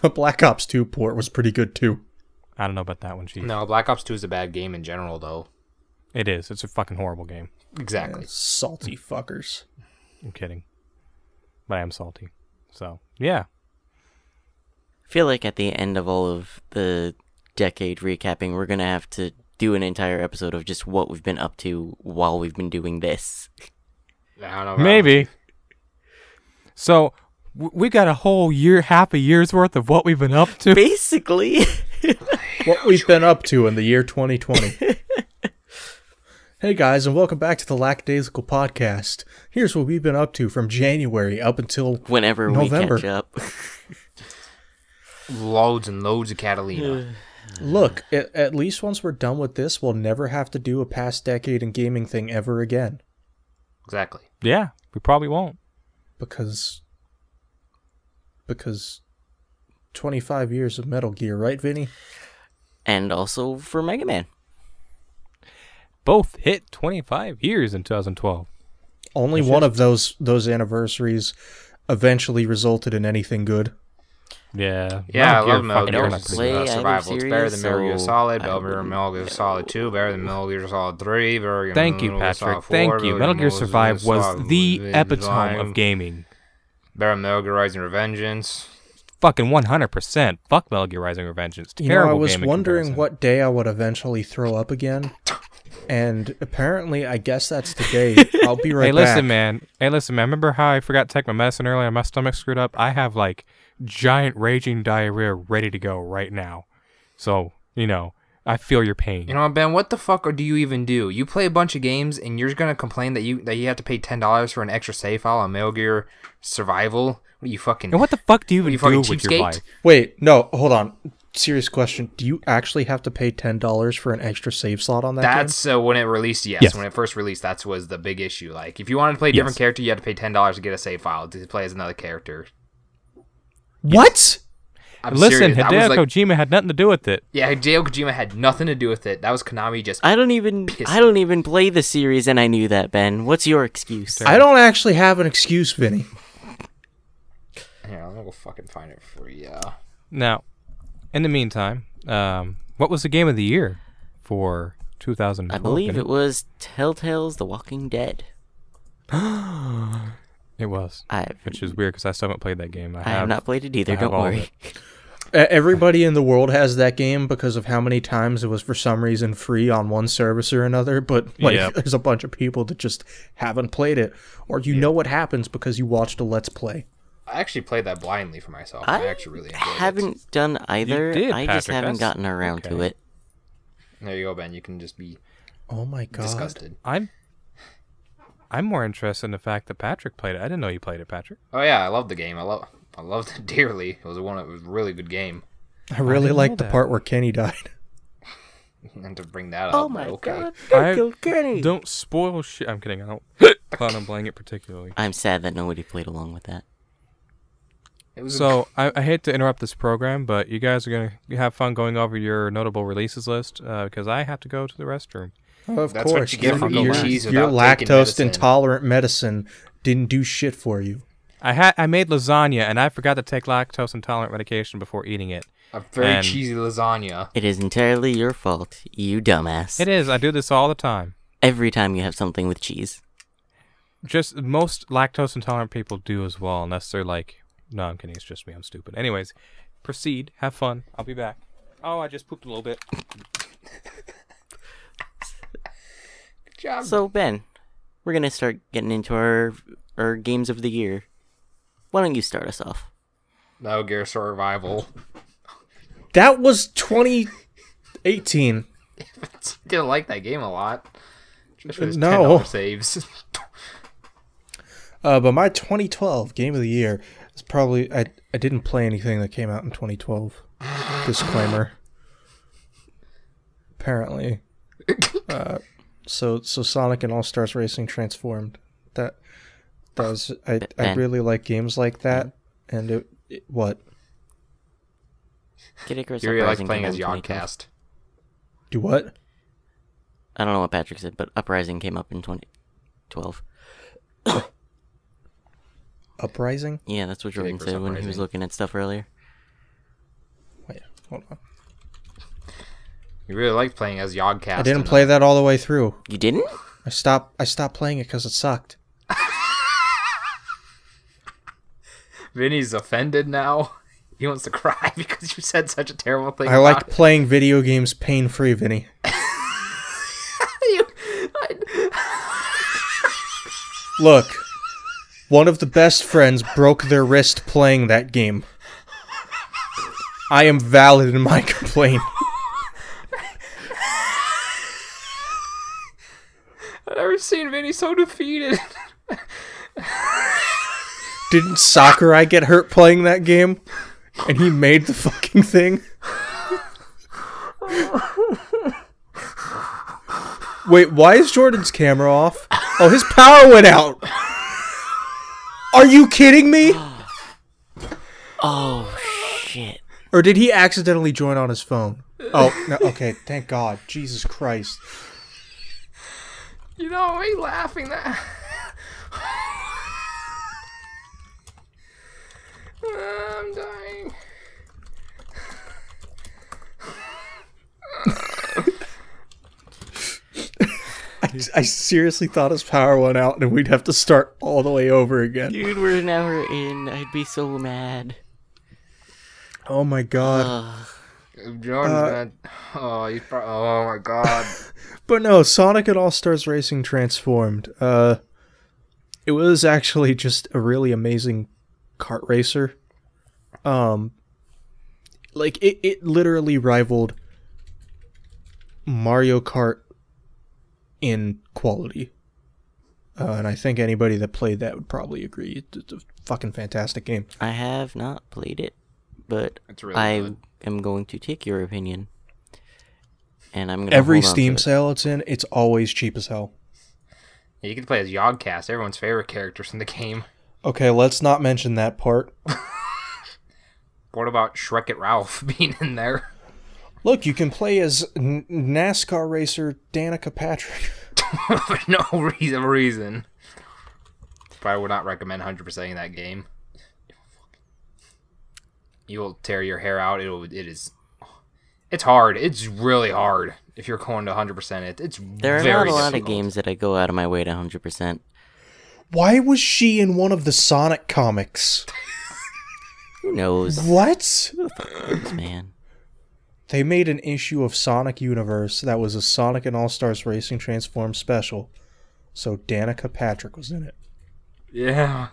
The Black Ops 2 port was pretty good too. I don't know about that one, Chief. No, Black Ops 2 is a bad game in general, though. It is. It's a fucking horrible game. Exactly. Salty fuckers. I'm kidding. But I am salty. So, yeah. I feel like at the end of all of the decade recapping, we're gonna have to do an entire episode of just what we've been up to while we've been doing this. I don't know. Maybe. So, w- we got a whole year, half a year's worth of what we've been up to. Basically, What we've been up to in the year 2020. hey guys, and welcome back to the Lackadaisical Podcast. Here's what we've been up to from January up until whenever November. we catch up. Loads and loads of Catalina. Look, at, at least once we're done with this, we'll never have to do a past decade in gaming thing ever again. exactly. Yeah, we probably won't. Because. Because. 25 years of Metal Gear, right, Vinny? and also for Mega Man. Both hit 25 years in 2012. Only one of those those anniversaries eventually resulted in anything good. Yeah. Yeah, I Metal Gear love Metal Gear turned don't out pretty play good. uh, Survival. It's better than Metal Gear Solid. I Better than Metal Gear Solid 2. Better than Metal Gear Solid 3. Better than Thank you, Metal Gear Patrick. 4, Thank you. Metal Gear Survive was the epitome of gaming. Better than Metal Gear Rising Revengeance. Fucking 100%. Fuck Metal Gear Rising Revenge. It's You know, I was wondering comparison. what day I would eventually throw up again. And apparently, I guess that's today. I'll be right back. hey, back. listen, man. Hey, listen, man. Remember how I forgot to take my medicine earlier and my stomach screwed up? I have like giant raging diarrhea ready to go right now. So, you know, I feel your pain. You know, Ben, what the fuck do you even do? You play a bunch of games and you're gonna complain that you that you have to pay ten dollars for an extra save file on Metal Gear Survival? What are you fucking? and what the fuck do you What are even you do fucking with your life? Wait, no, hold on. Serious question. Do you actually have to pay $10 for an extra save slot on that game? That's uh, when it released. Yes, Yes. when it first released, that was the big issue. Like, if you wanted to play a different Yes. character, you had to pay ten dollars to get a save file to play as another character. What? I'm Listen, serious. Hideo like, Kojima had nothing to do with it. yeah, Hideo Kojima had nothing to do with it. That was Konami just. I don't even I don't even play the series, and I knew that. Ben, what's your excuse? I don't actually have an excuse, Vinny. Here, I'm gonna go fucking find it for you. Now, in the meantime, um, what was the game of the year for 2012? I believe Vinny? it was Telltale's The Walking Dead. It was, I which is weird because I still haven't played that game. I, I have not played it either. I Don't worry. Everybody in the world has that game because of how many times it was for some reason free on one service or another. But like, Yep. there's a bunch of people that just haven't played it, or you know what happens because you watched a let's play. I actually played that blindly for myself. I, I actually really enjoyed haven't done either. did, I just haven't that's- gotten around to okay. it. it. There you go, Ben. You can just be Oh my god! disgusted. I'm. I'm more interested in the fact that Patrick played it. I didn't know you played it, Patrick. Oh yeah, I love the game. I love I loved it dearly. It was one. It was a really good game. I really didn't like know the that. part where Kenny died. And to bring that up, Oh my okay. god! I Go Kenny! Don't spoil shit. I'm kidding. I don't plan on playing it particularly. I'm sad that nobody played along with that. It was So I, I hate to interrupt this program, but you guys are gonna have fun going over your notable releases list uh, because I have to go to the restroom. Of That's what course, you get your, for eating your, cheese your lactose medicine. intolerant medicine didn't do shit for you. I had I made lasagna and I forgot to take lactose intolerant medication before eating it. a very and- cheesy lasagna. It is entirely your fault, you dumbass. It is. I do this all the time. Every time you have something with cheese. Just most lactose intolerant people do as well, unless they're like, no, I'm kidding. It's just me. I'm stupid. Anyways, proceed. Have fun. I'll be back. Oh, I just pooped a little bit. Good job. So Ben, we're gonna start getting into our our games of the year. Why don't you start us off? Metal Gear Survival. That was 2018. Didn't like that game a lot. Just No. $10 saves. Uh, but my 2012 game of the year is probably I I didn't play anything that came out in 2012. Disclaimer. Apparently. Uh, so so Sonic and All Stars Racing transformed. That that oh, was I I really like games like that. Mm-hmm. And it, it what Kid Icarus you really like playing as in 2012. Yogscast. do what? I don't know what Patrick said, but Uprising came up in 2012. Uprising? Yeah, that's what Jordan Icarus said when he was looking at stuff earlier. Wait, hold on. You really liked playing as Yogscast. I didn't play that all the way through. You didn't? I stopped I stopped playing it because it sucked. Vinny's offended now. He wants to cry because you said such a terrible thing. I like about playing video games pain free, Vinny. you. I- Look, one of the best friends broke their wrist playing that game. I am valid in my complaint. I've never seen Vinny so defeated. Didn't Sakurai get hurt playing that game? And he made the fucking thing? Wait, why is Jordan's camera off? Oh, his power went out. Are you kidding me? Oh, shit. Or did he accidentally join on his phone? Oh, no, okay, thank God. Jesus Christ. You know me laughing that. Ah, I'm dying. I, I seriously thought his power went out and we'd have to start all the way over again. Dude, we're an hour in. I'd be so mad. Oh my god. Ugh. Jordan's Uh, gonna. Oh, he's pro- Oh my god. But no, Sonic and All Stars Racing transformed. Uh it was actually just a really amazing kart racer. Um like it, it literally rivaled Mario Kart in quality. Uh, and I think anybody that played that would probably agree. It's a fucking fantastic game. I have not played it, but It's really I good. Am going to take your opinion. And I'm gonna Every hold on to Steam it. sale it's in, it's always cheap as hell. Yeah, you can play as Yogscast, everyone's favorite characters in the game. Okay, let's not mention that part. What about Wreck-It Ralph being in there? Look, you can play as N- NASCAR racer Danica Patrick. For no reason. reason. Probably would not recommend 100%ing that game. You will tear your hair out. It'll. It is. It's hard. It's really hard if you're going to 100% it. It's There are very not a lot of difficult. games that I go out of my way to 100%. Why was she in one of the Sonic comics? Who knows, What? man? They made an issue of Sonic Universe that was a Sonic and All Stars Racing Transform special. So Danica Patrick was in it. Yeah.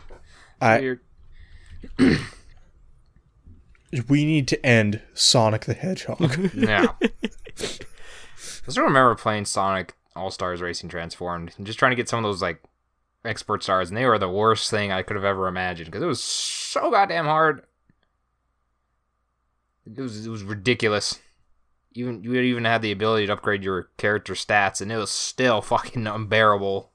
I Weird. we need to end Sonic the Hedgehog. Yeah. I still remember playing Sonic All Stars Racing Transformed and just trying to get some of those like expert stars, and they were the worst thing I could have ever imagined because it was so goddamn hard. It was it was ridiculous. Even you even had the ability to upgrade your character stats, and it was still fucking unbearable.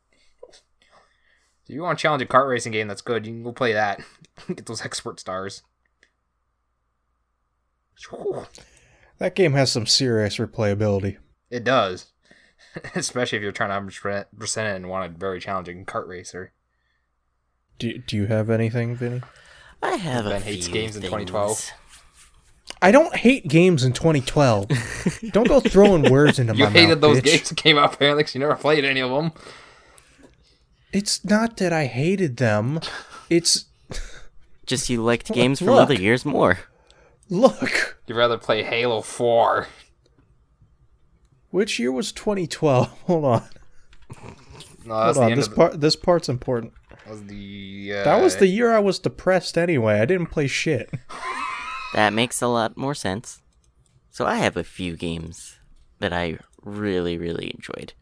If you want to challenge a kart racing game that's good, you can go play that. Get those expert stars. Whew. that game has some serious replayability. It does. Especially if you're trying to 100% it and want a very challenging kart racer. Do, do you have anything, Vinny? I have a Ben hates few games in 2012. I don't hate games in 2012. don't go throwing words into You my mouth. You hated those bitch. games that came out apparently 'cause you never played any of them. It's not that I hated them. It's Just you liked games from look. other years more. Look. You'd rather play Halo 4. Which year was 2012? Hold on. No, Hold on. This the, part this part's important. that was the uh, That was the year I was depressed anyway. I didn't play shit. That makes a lot more sense. So I have a few games that I really, really enjoyed.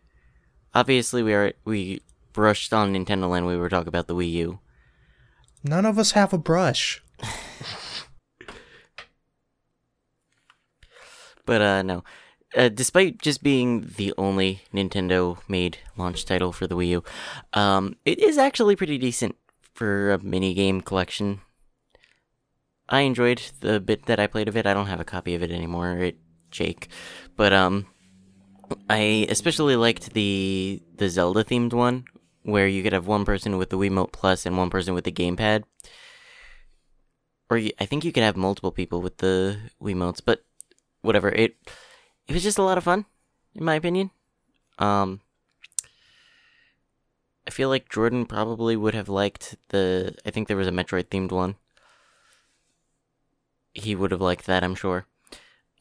Obviously, we are we brushed on Nintendo Land. We were talking about the Wii U. None of us have a brush. But uh no. Uh, despite just being the only Nintendo made launch title for the Wii U, um, it is actually pretty decent for a mini game collection. I enjoyed the bit that I played of it. I don't have a copy of it anymore. It Jake, but um, I especially liked the the Zelda themed one where you could have one person with the Wiimote Plus and one person with the gamepad. Or you, I think you could have multiple people with the Wiimotes, but whatever. It it was just a lot of fun, in my opinion. Um, I feel like Jordan probably would have liked the. I think there was a Metroid themed one. He would have liked that, I'm sure.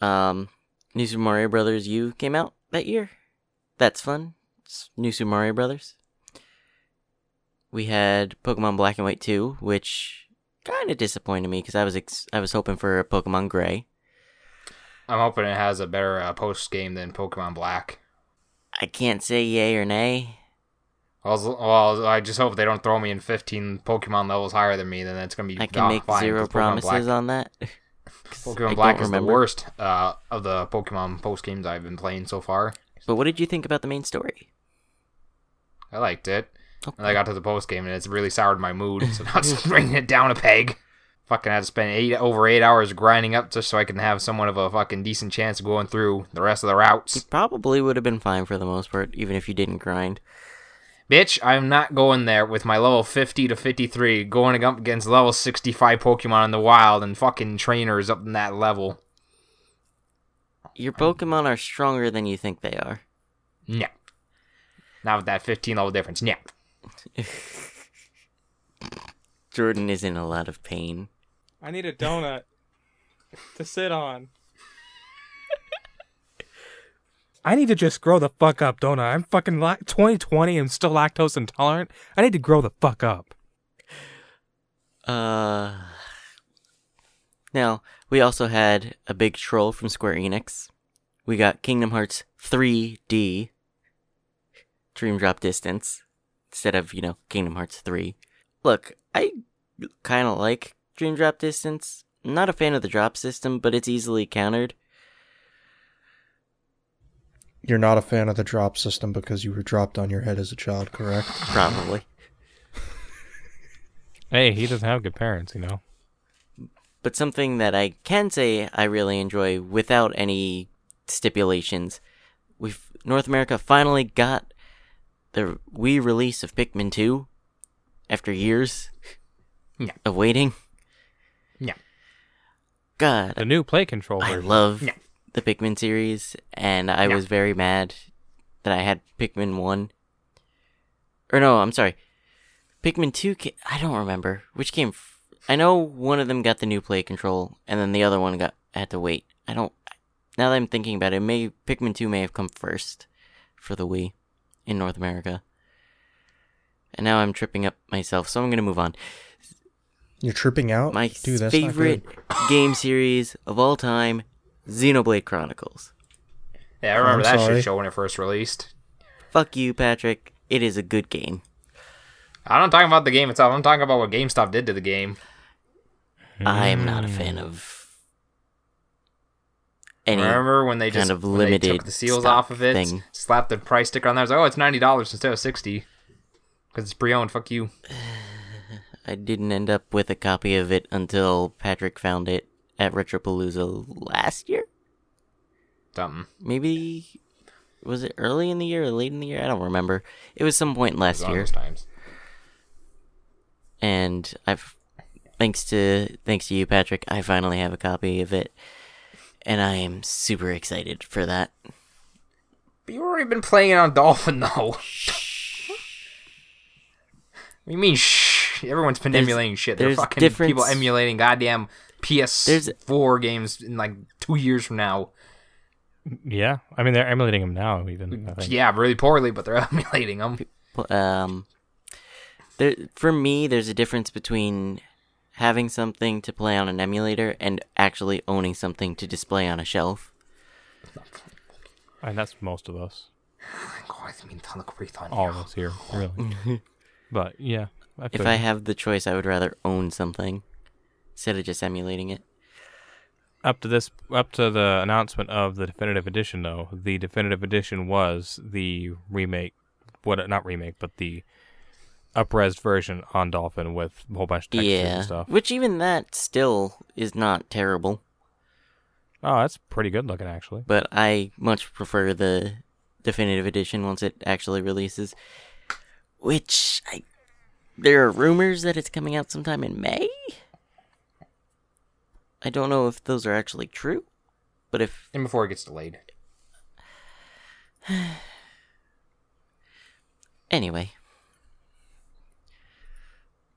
Um, New Super Mario Brothers U came out that year. That's fun. It's New Super Mario Brothers. We had Pokemon Black and White 2, which kind of disappointed me because I was ex- I was hoping for a Pokemon Gray. I'm hoping it has a better uh, post game than Pokemon Black. I can't say yay or nay. Well, well, I just hope they don't throw me in 15 Pokemon levels higher than me. Then it's gonna be I can make fine, zero promises Black, on that. Pokemon I Black is remember. the worst uh, of the Pokemon post games I've been playing so far. But what did you think about the main story? I liked it. Okay. And I got to the post game and it's really soured my mood, so now it's bringing it down a peg. Fucking had to spend eight over eight hours grinding up just so I can have somewhat of a fucking decent chance of going through the rest of the routes. You probably would have been fine for the most part, even if you didn't grind. Bitch, I'm not going there with my level 50 to 53 going up against level 65 Pokemon in the wild and fucking trainers up in that level. Your Pokemon are stronger than you think they are. Yeah. Not with that 15 level difference. Yeah. Jordan is in a lot of pain. I need a donut to sit on. I need to just grow the fuck up, don't I? I'm fucking la- 2020 and still lactose intolerant. I need to grow the fuck up. Uh. Now, we also had a big troll from Square Enix. We got Kingdom Hearts 3D, Dream Drop Distance, instead of, you know, Kingdom Hearts 3. Look, I kind of like Dream Drop Distance. Not a fan of the drop system, but it's easily countered. You're not a fan of the drop system because you were dropped on your head as a child, correct? Probably. Hey, he doesn't have good parents, you know. But something that I can say I really enjoy without any stipulations, we've North America finally got the Wii release of Pikmin 2 after years Yeah. of waiting. Yeah. God, The new play control I version. love Yeah. the Pikmin series, and I Yeah. was very mad that I had Pikmin 1. Or no, I'm sorry. Pikmin 2 ca- I don't remember which came f- I know one of them got the new play control and then the other one got had to wait. I don't Now that I'm thinking about it, may Pikmin 2 may have come first for the Wii in North America. And now I'm tripping up myself, so I'm going to move on. You're tripping out? My Dude, that's favorite game series of all time, Xenoblade Chronicles. Yeah, I remember I'm that sorry. shit show when it first released. Fuck you, Patrick. It is a good game. I'm not talking about the game itself. I'm talking about what GameStop did to the game. I am not a fan of any. Remember when they kind just of when they took limited the seals off of it, thing. slapped the price sticker on there? I was like, oh, it's ninety dollars instead of sixty because it's pre-owned. Fuck you. I didn't end up with a copy of it until Patrick found it at Retropalooza last year. Something. Maybe was it early in the year or late in the year? I don't remember. It was some point last year, times. and I've thanks to thanks to you, Patrick, I finally have a copy of it, and I am super excited for that. But you've already been playing it on Dolphin though. What do you mean? Shh. Everyone's been There's- emulating shit. They're there's fucking difference- people emulating goddamn PS4 games in like two years from now. Yeah, I mean they're emulating them now. Even I think. Yeah, really poorly, but they're emulating them. Um, there for me, there's a difference between having something to play on an emulator and actually owning something to display on a shelf. and that's most of us, I mean, look on all you. of us here, really. but yeah, I If I have the choice, I would rather own something instead of just emulating it. up to this, up to the announcement of the definitive edition, though, the definitive edition was the remake, what not remake, but the upres version on Dolphin with a whole bunch of textures yeah, and stuff. which even that still is not terrible, Oh, that's pretty good looking actually. but I much prefer the definitive edition once it actually releases. Which I, there are rumors that it's coming out sometime in May. I don't know if those are actually true, but if And before it gets delayed. Anyway.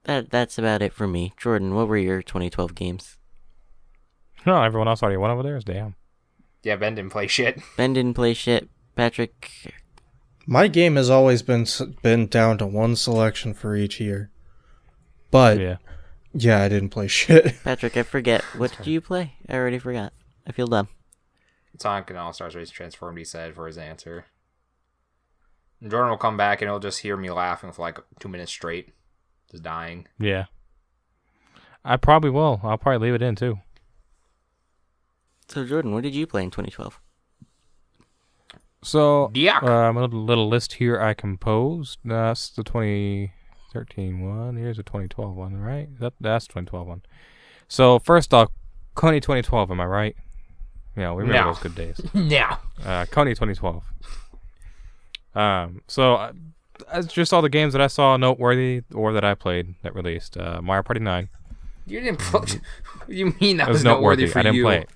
That that's about it for me. Jordan, what were your 2012 games? No, everyone else already went over theirs. Damn. Yeah, Ben didn't play shit. Ben didn't play shit. Patrick, My game has always been s- been down to one selection for each year. But yeah, Yeah. I didn't play shit. Patrick, I forget. What did you play? I already forgot. I feel dumb. Sonic and All Stars Race Transformed, he said, for his answer. And Jordan will come back and he'll just hear me laughing for like two minutes straight. Just dying. Yeah. I probably will. I'll probably leave it in too. So Jordan, what did you play in 2012? So, Yuck. uh, my little, list here I composed. That's the 2013 one. Here's the 2012 one, right? That that's 2012 one. So first off, Kony 2012. Am I right? Yeah, we remember No. those good days. yeah. Uh, Kony 2012. Um, so uh, that's just all the games that I saw noteworthy or that I played that released. Uh, Mario Party 9. You didn't play. you mean that was was noteworthy noteworthy. for I didn't you? play it.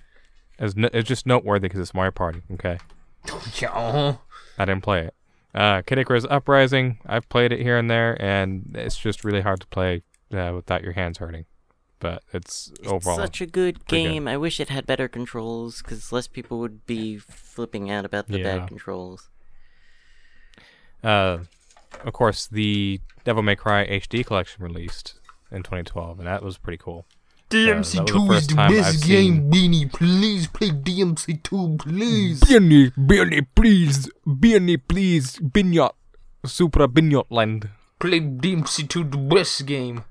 It was, no, it's just noteworthy because it's Mario Party. Okay. Yeah. I didn't play it. Uh, Kid Icarus Uprising, I've played it here and there, and it's just really hard to play uh, without your hands hurting. But it's, It's overall. such a good pretty good. game. I wish it had better controls because less people would be flipping out about the Yeah. bad controls. uh, of course, the Devil May Cry HD collection released in 2012, and that was pretty cool. DMC2 that the is the best I've game, Beanie. Please play DMC2, please. Benny, Benny, please, Benny, please, Binyot, Supra Binyot Land. Play DMC2, the best game.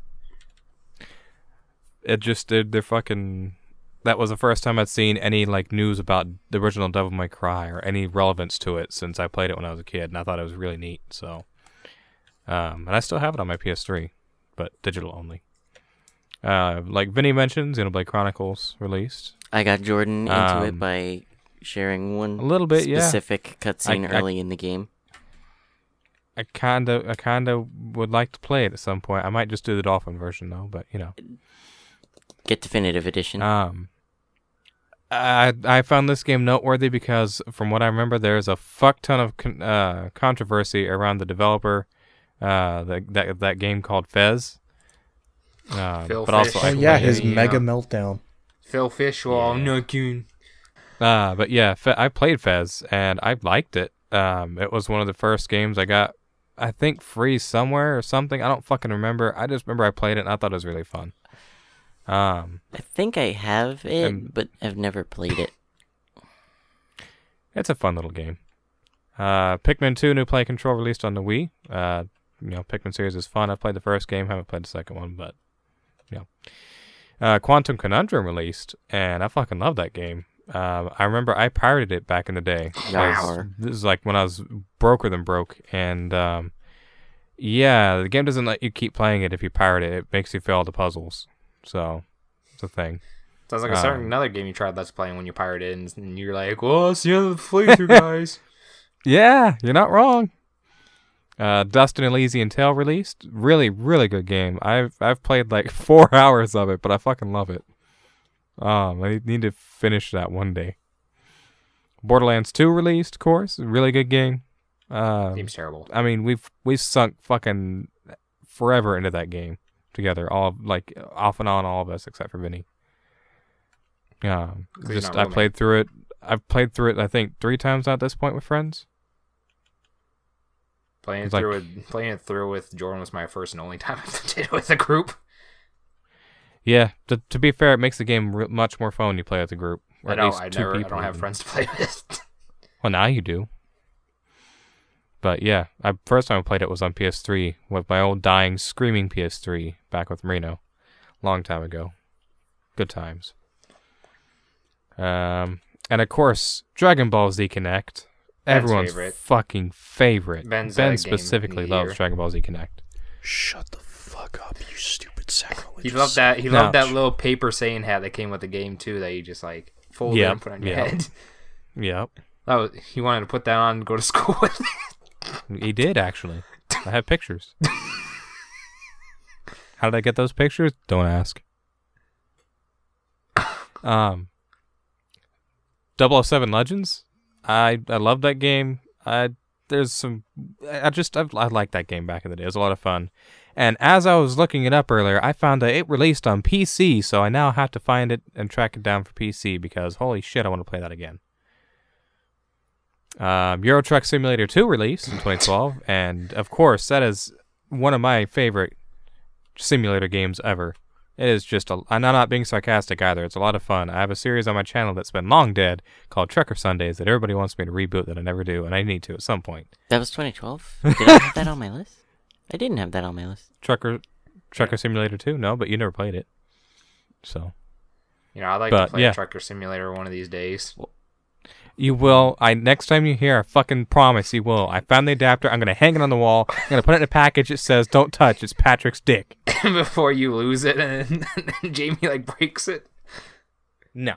It just did. They're fucking. That was the first time I'd seen any like news about the original Devil May Cry or any relevance to it since I played it when I was a kid, and I thought it was really neat. So, um, and I still have it on my PS3, but digital only. Uh, like Vinny mentioned, Xenoblade Chronicles released. I got Jordan into it Um, by sharing one A little bit, yeah. specific cutscene I- I- early in the game. I kinda, I kinda would like to play it at some point. I might just do the Dolphin version though, but you know. Get definitive edition. Um, I I found this game noteworthy because from what I remember, there's a fuck ton of con- uh, controversy around the developer Uh, the, that that game called Fez. Uh, Phil but also, Oh yeah, his Yeah. mega meltdown. Phil Fish, well, I'm not kidding. uh, but yeah, Fe- I played Fez and I liked it. Um, it was one of the first games I got, I think, free somewhere or something. I don't fucking remember. I just remember I played it and I thought it was really fun. Um, I think I have it, And- but I've never played it. It's a fun little game. Uh, Pikmin 2 new play control released on the Wii. Uh, you know, Pikmin series is fun. I've played the first game, haven't played the second one, but you know. Uh, Quantum Conundrum released, and I fucking love that game. Um, I remember I pirated it back in the day. Yowr. This is like when I was broker than broke, and um, yeah, the game doesn't let you keep playing it if you pirate it. It makes you fail all the puzzles, so it's a thing. Sounds like a Um, certain another game you tried Let's Playing when you pirated it, and you're like, well, it's the end of the playthrough, guys. Yeah, you're not wrong. Uh, Dust: An Elysian Tail released. Really, really good game. I've I've played like four hours of it, but I fucking love it. Um, I need to finish that one day. Borderlands 2 released, of course. Really good game. Uh, Game's terrible. I mean, we've we've sunk fucking forever into that game together. All like off and on, all of us except for Vinny. Um, just I played through it. I've played through it. I think three times at this point with friends. Playing it like- through with playing it through with Jordan was my first and only time I did it with a group. Yeah, to, to be fair, it makes the game re- much more fun when you play with a group. Or I at least I two never. I don't have friends to play with. Well, now you do. But yeah, I first time I played it was on PS3 with my old dying screaming PS3 back with Marino, long time ago. Good times. Um, and of course, Dragon Ball Z Kinect, everyone's favorite. fucking favorite. Ben's, ben game of the specifically loves year. Dragon Ball Z Kinect. Shut the fuck up, you stupid sacrilege. He loved that. He No. loved that little paper Saiyan hat that came with the game too. That you just like fold Yeah, and put on your yeah. head. Yep, Oh, he wanted to put that on and go to school with. he did actually. I have pictures. How did I get those pictures? Don't ask. Um, 007 Legends. I I love that game. I there's some. I just I, I like that game back in the day. It was a lot of fun. And as I was looking it up earlier, I found that it released on PC. So I now have to find it and track it down for PC because holy shit, I want to play that again. Um, Euro Truck Simulator 2 released in 2012, and of course, that is one of my favorite simulator games ever. It is just a. I'm not being sarcastic either. It's a lot of fun. I have a series on my channel that's been long dead called Trucker Sundays that everybody wants me to reboot that I never do, and I need to at some point. That was 2012. Did I have that on my list? I didn't have that on my list. Trucker, Trucker Simulator 2. No, but you never played it. So You know, I'd like But, to play yeah. Trucker Simulator one of these days. You will. I next time you hear, I fucking promise you will. I found the adapter. I'm gonna hang it on the wall. I'm gonna put it in a package. It says "Don't touch." It's Patrick's dick. Before you lose it, and Jamie like breaks it. No.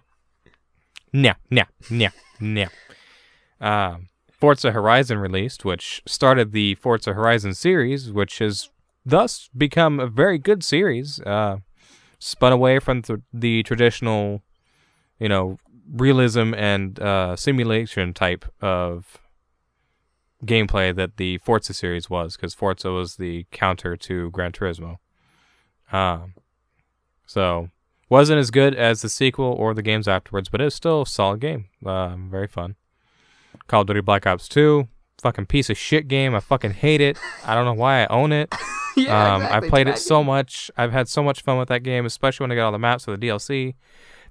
No, no, no, no. Um, Forza Horizon released, which started the Forza Horizon series, which has thus become a very good series. Uh, spun away from th- the traditional, you know, realism and uh, simulation type of gameplay that the Forza series was, because Forza was the counter to Gran Turismo. Um, so wasn't as good as the sequel or the games afterwards, but it's still a solid game. Um, very fun. Call of Duty Black Ops 2, fucking piece of shit game. I fucking hate it. I don't know why I own it. Yeah, um, exactly, I've played it so much. I've had so much fun with that game, especially when I got all the maps for the DLC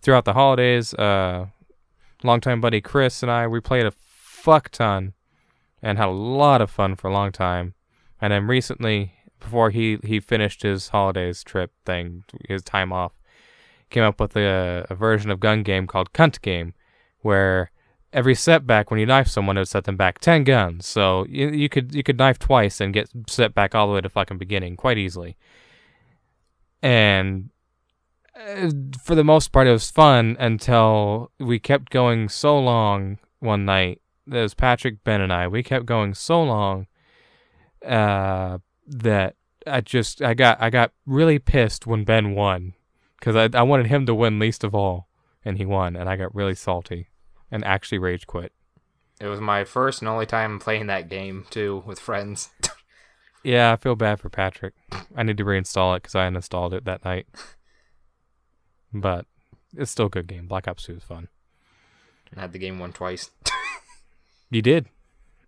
throughout the holidays. Uh, longtime buddy Chris and I we played a fuck ton and had a lot of fun for a long time. And then recently, before he he finished his holidays trip thing, his time off, came up with a, a version of gun game called Cunt Game, where every setback when you knife someone, it would set them back ten guns. So you, you could you could knife twice and get set back all the way to fucking beginning quite easily. And uh, for the most part, it was fun until we kept going so long one night. It was Patrick, Ben, and I. We kept going so long uh, that I just I got I got really pissed when Ben won because I I wanted him to win least of all, and he won, and I got really salty and actually rage quit. It was my first and only time playing that game too with friends. Yeah, I feel bad for Patrick. I need to reinstall it because I uninstalled it that night. But it's still a good game. Black Ops 2 is fun. I had the game won twice. You did.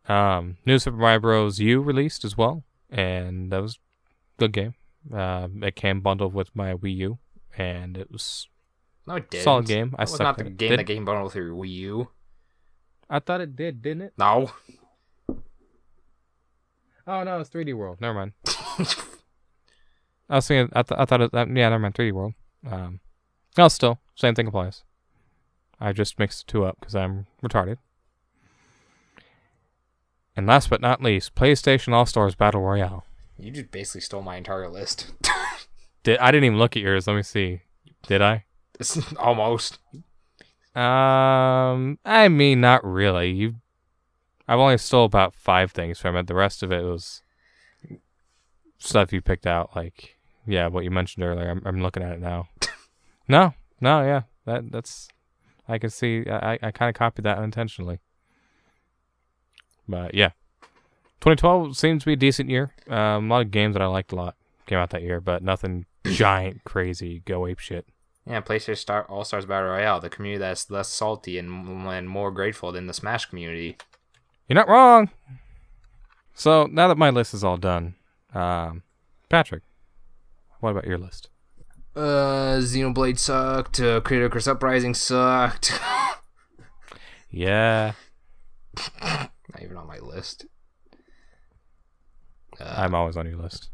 Um, New Super Mario Bros. U released as well, and that was a good game. Uh, it came bundled with my Wii U, and it was No, it didn't. Solid game. I That was not the it. game Did- that game bundled through Wii U. I thought it did, didn't it? No. Oh no, it's 3D World. Never mind. I was thinking. I, th- I thought it. Yeah, never mind. 3D World. Um, no, still same thing applies. I just mixed the two up because I'm retarded. And last but not least, PlayStation All Stars Battle Royale. You just basically stole my entire list. Did I didn't even look at yours. Let me see. Did I? It's almost. Um, I mean, not really. You, I've only stole about five things from it. The rest of it was stuff you picked out, like yeah, what you mentioned earlier. I'm, I'm looking at it now. no, no, yeah, that that's. I can see. I I kind of copied that unintentionally. But yeah, 2012 seems to be a decent year. Um, a lot of games that I liked a lot came out that year, but nothing giant, crazy, go ape shit. Yeah, PlayStation Star All Stars Battle Royale, the community that's less salty and, and more grateful than the Smash community. You're not wrong. So now that my list is all done, um, Patrick, what about your list? Uh, Xenoblade sucked. Uh, Critical Uprising sucked. Yeah, Not even on my list. Uh, I'm always on your list.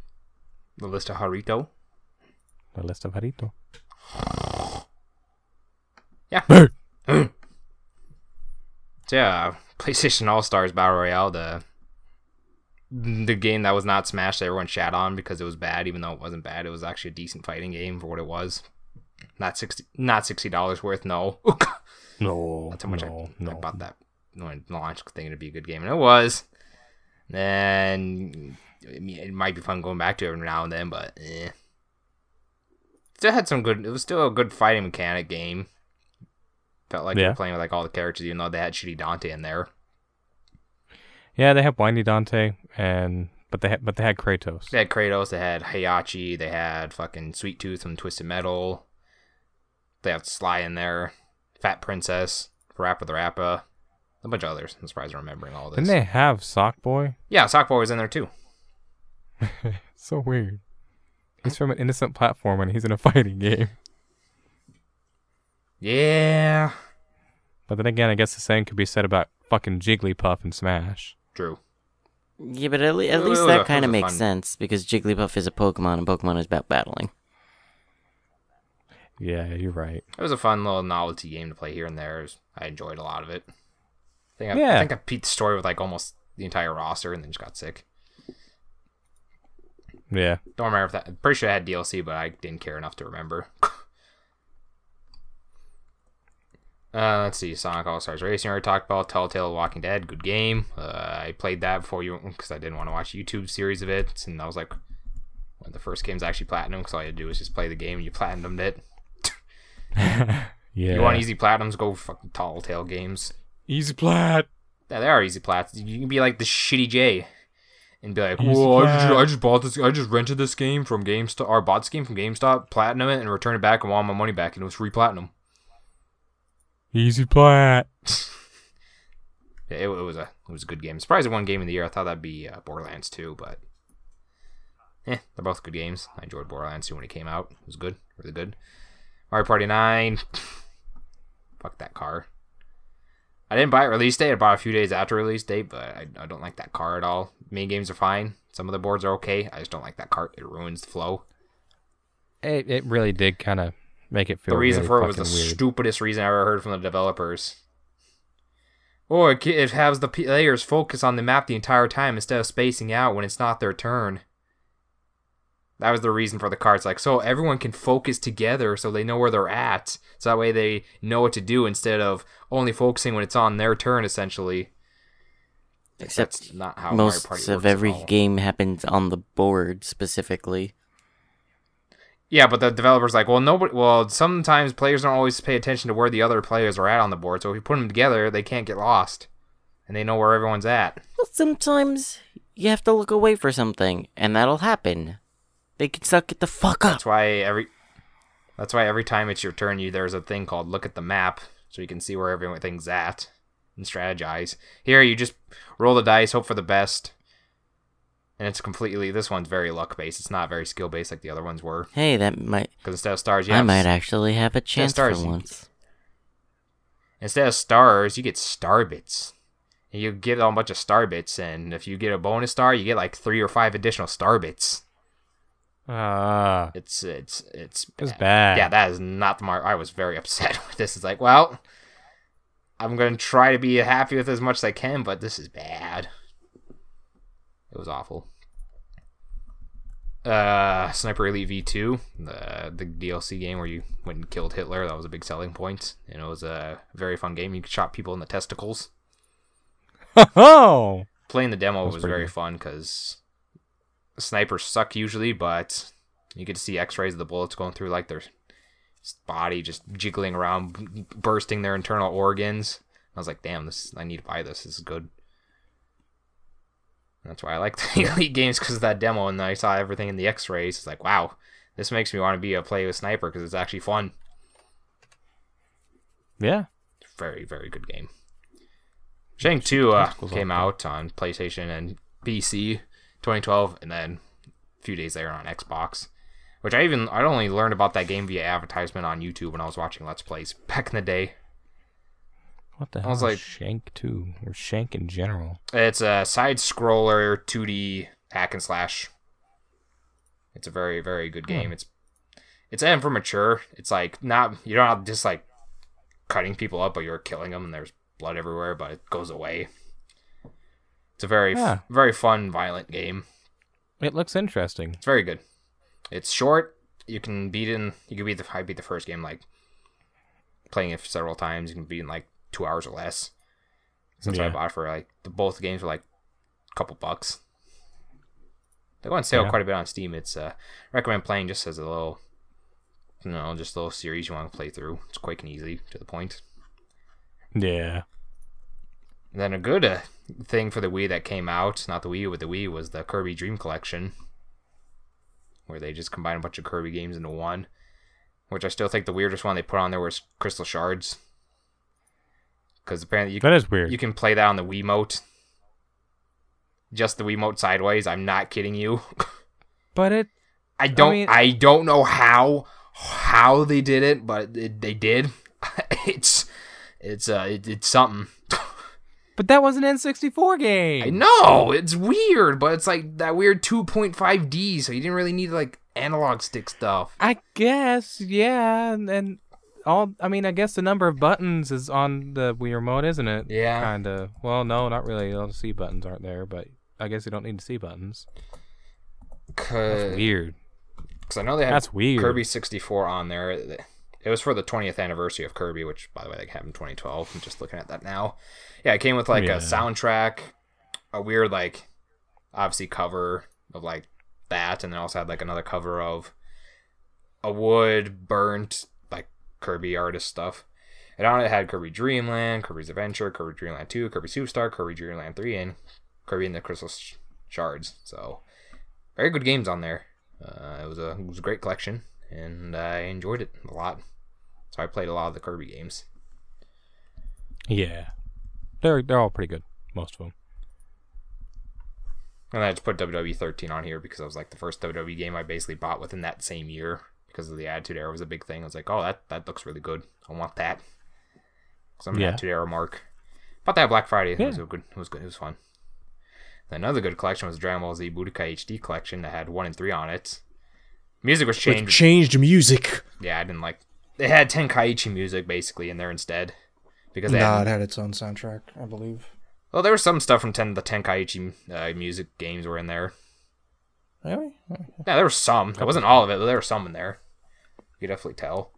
the list of Harito. The list of Harito. Yeah. So yeah, PlayStation All Stars Battle Royale, the the game that was not Smash that everyone shat on because it was bad, even though it wasn't bad. It was actually a decent fighting game for what it was. Not sixty, not sixty dollars worth. No, No, that's how much no, I, no. I bought that when it launched, thinking it'd be a good game, and it was. Then I mean, it might be fun going back to it every now and then, but eh. Still had some good. It was still a good fighting mechanic game. Felt like Yeah. were playing with like all the characters, even though they had shitty Dante in there. Yeah, they have Windy Dante, and but they had, but they had Kratos. They had Kratos, they had Heihachi, they had fucking Sweet Tooth from Twisted Metal. They have Sly in there, Fat Princess, Rappa the Rappa, a bunch of others. I'm surprised I'm remembering all this. Didn't they have Sackboy? Yeah, Sackboy was in there too. So weird. He's from an innocent platform and he's in a fighting game. Yeah, But then again, I guess the same could be said about fucking Jigglypuff and Smash. True. Yeah, but at, le- at least that kind of makes fun- sense because Jigglypuff is a Pokemon and Pokemon is about battling. Yeah, you're right. It was a fun little novelty game to play here and there. Was- I enjoyed a lot of it. I think I, I think I beat the story with like almost the entire roster and then just got sick. Yeah. Don't remember if that. I'm pretty sure I had DLC, but I didn't care enough to remember. uh, let's see. Sonic All Stars Racing. I already talked about Telltale: Walking Dead. Good game. Uh, I played that before you because I didn't want to watch a YouTube series of it, and I was like one of the first games actually platinum. Because all you had to do was just play the game. and You platinumed it. Yeah. You want easy platinums? Go fucking Telltale games. easy plat. Yeah, they are easy plats. You can be like the shitty J and be like, Easy "Whoa, I just. I just bought this. I just rented this game from GameStop, or bought this game from GameStop, platinum it, and returned it back and want my money back, and it was free platinum." Easy plat. Yeah, It, it was a it was a good game. Surprised it won Game of the Year. I thought that'd be uh, Borderlands 2, but eh, they're both good games. I enjoyed Borderlands 2 when it came out. It was good, really good. Mario Party 9. Fuck that car. I didn't buy it release date. I bought it a few days after release date, but I, I don't like that car at all. Main games are fine. Some of the boards are okay. I just don't like that cart. It ruins the flow. It it really did kind of make it feel. the reason really for it was the weird. stupidest reason I ever heard from the developers. Oh, it, it has the players focus on the map the entire time instead of spacing out when it's not their turn. That was the reason for the cards. Like, so everyone can focus together so they know where they're at. So that way they know what to do instead of only focusing when it's on their turn, essentially. Except That's not how Mario Most Party of works at every all. game happens on the board specifically. Yeah, but the developer's like, well, nobody. Well, sometimes players don't always pay attention to where the other players are at on the board. So if you put them together, they can't get lost, and they know where everyone's at. Well, sometimes you have to look away for something, and that'll happen. They can suck it the fuck up. That's why every that's why every time it's your turn, you there's a thing called look at the map, so you can see where everything's at and strategize. Here, you just roll the dice, hope for the best, and it's completely. This one's very luck based. It's not very skill based like the other ones were. Hey, that might. Because instead of stars, you I have might actually have a chance for stars, you- once. instead of stars, you get star bits. And you get a bunch of star bits, and if you get a bonus star, you get like three or five additional star bits. Ah, It's it's it's it's bad. yeah, that is not the mark. I was very upset with this. It's like, well, I'm gonna try to be happy with as much as I can, but this is bad. It was awful. Uh, Sniper Elite V2, the the DLC game where you went and killed Hitler. That was a big selling point, and it was a very fun game. You could shot people in the testicles. Oh, Playing the demo That's was very good. fun because snipers suck usually, but you get to see X-rays of the bullets going through like their body, just jiggling around, bursting their internal organs. I was like, damn, this I need to buy this. This is good. That's why I like the Elite games because of that demo, and then I saw everything in the X-rays. It's like, wow, this makes me want to be a play with sniper because it's actually fun. yeah. Very, very good game. Shank 2 uh, came out on PlayStation and PC 2012, and then a few days later on Xbox. Which I even I only learned about that game via advertisement on YouTube when I was watching Let's Plays back in the day. What the hell? I was like- Shank two or Shank in general. It's a side scroller 2D hack and slash. It's a very very good game. It's it's M for mature. It's like not you don't have just like cutting people up, but you're killing them, and there's blood everywhere, but it goes away. It's a very Yeah. very fun violent game. It looks interesting. It's very good. It's short. You can beat in. You can beat the. I beat the first game like playing it several times. You can beat in like two hours or less. Since I bought for like the both games were like a couple bucks. They go on sale Yeah. quite a bit on Steam. It's uh recommend playing just as a little, you know, just a little series you want to play through. It's quick and easy to the point. Yeah. And then a good uh, thing for the Wii that came out, not the Wii U, but the Wii, was the Kirby Dream Collection, where they just combined a bunch of Kirby games into one. Which I still think the weirdest one they put on there was Crystal Shards, because apparently you That is weird. you can play that on the Wiimote. Just the Wiimote sideways. I'm not kidding you. but it I don't. I, mean- don't know how how they did it, but it, they did. it's it's uh it, it's something. but that was an N64 game. I know it's weird, but it's like that weird 2.5D, so you didn't really need like analog stick stuff. I guess, yeah, and, and all. I mean, I guess the number of buttons is on the Wii remote, isn't it? Yeah. Kind of. Well, no, not really. All the C buttons aren't there, but I guess you don't need to see buttons. That's weird. Cause, I know they had That's weird. Kirby 64 on there. It was for the 20th anniversary of Kirby, which by the way they happened in 2012. I'm just looking at that now. Yeah, it came with like Yeah. a soundtrack, a weird like obviously cover of like that, and then also had like another cover of a wood burnt Kirby artist stuff. And on it had Kirby Dreamland, Kirby's Adventure, Kirby Dreamland 2, Kirby Superstar, Kirby Dreamland 3, and Kirby and the Crystal Shards. So very good games on there. Uh, it was a it was a great collection, and I enjoyed it a lot. So I played a lot of the Kirby games. Yeah, they're they're all pretty good. Most of them. And I just put WWE 13 on here because it was like the first WWE game I basically bought within that same year because of the Attitude Era was a big thing. I was like, oh, that that looks really good. I want that. Because I'm an Yeah. Attitude Era mark. Bought that Black Friday. It was good. It was good. It was fun. Another good collection was Dragon Ball Z Budokai HD collection that had one and three on it. Music was With changed. changed music. yeah, I didn't like. They had Tenkaichi music basically in there instead because they Nah, had it had its own soundtrack, I believe. well, there was some stuff from ten the Tenkaichi uh, music games were in there. Really? Yeah, there was some. It wasn't all of it, but there were some in there. You could definitely tell.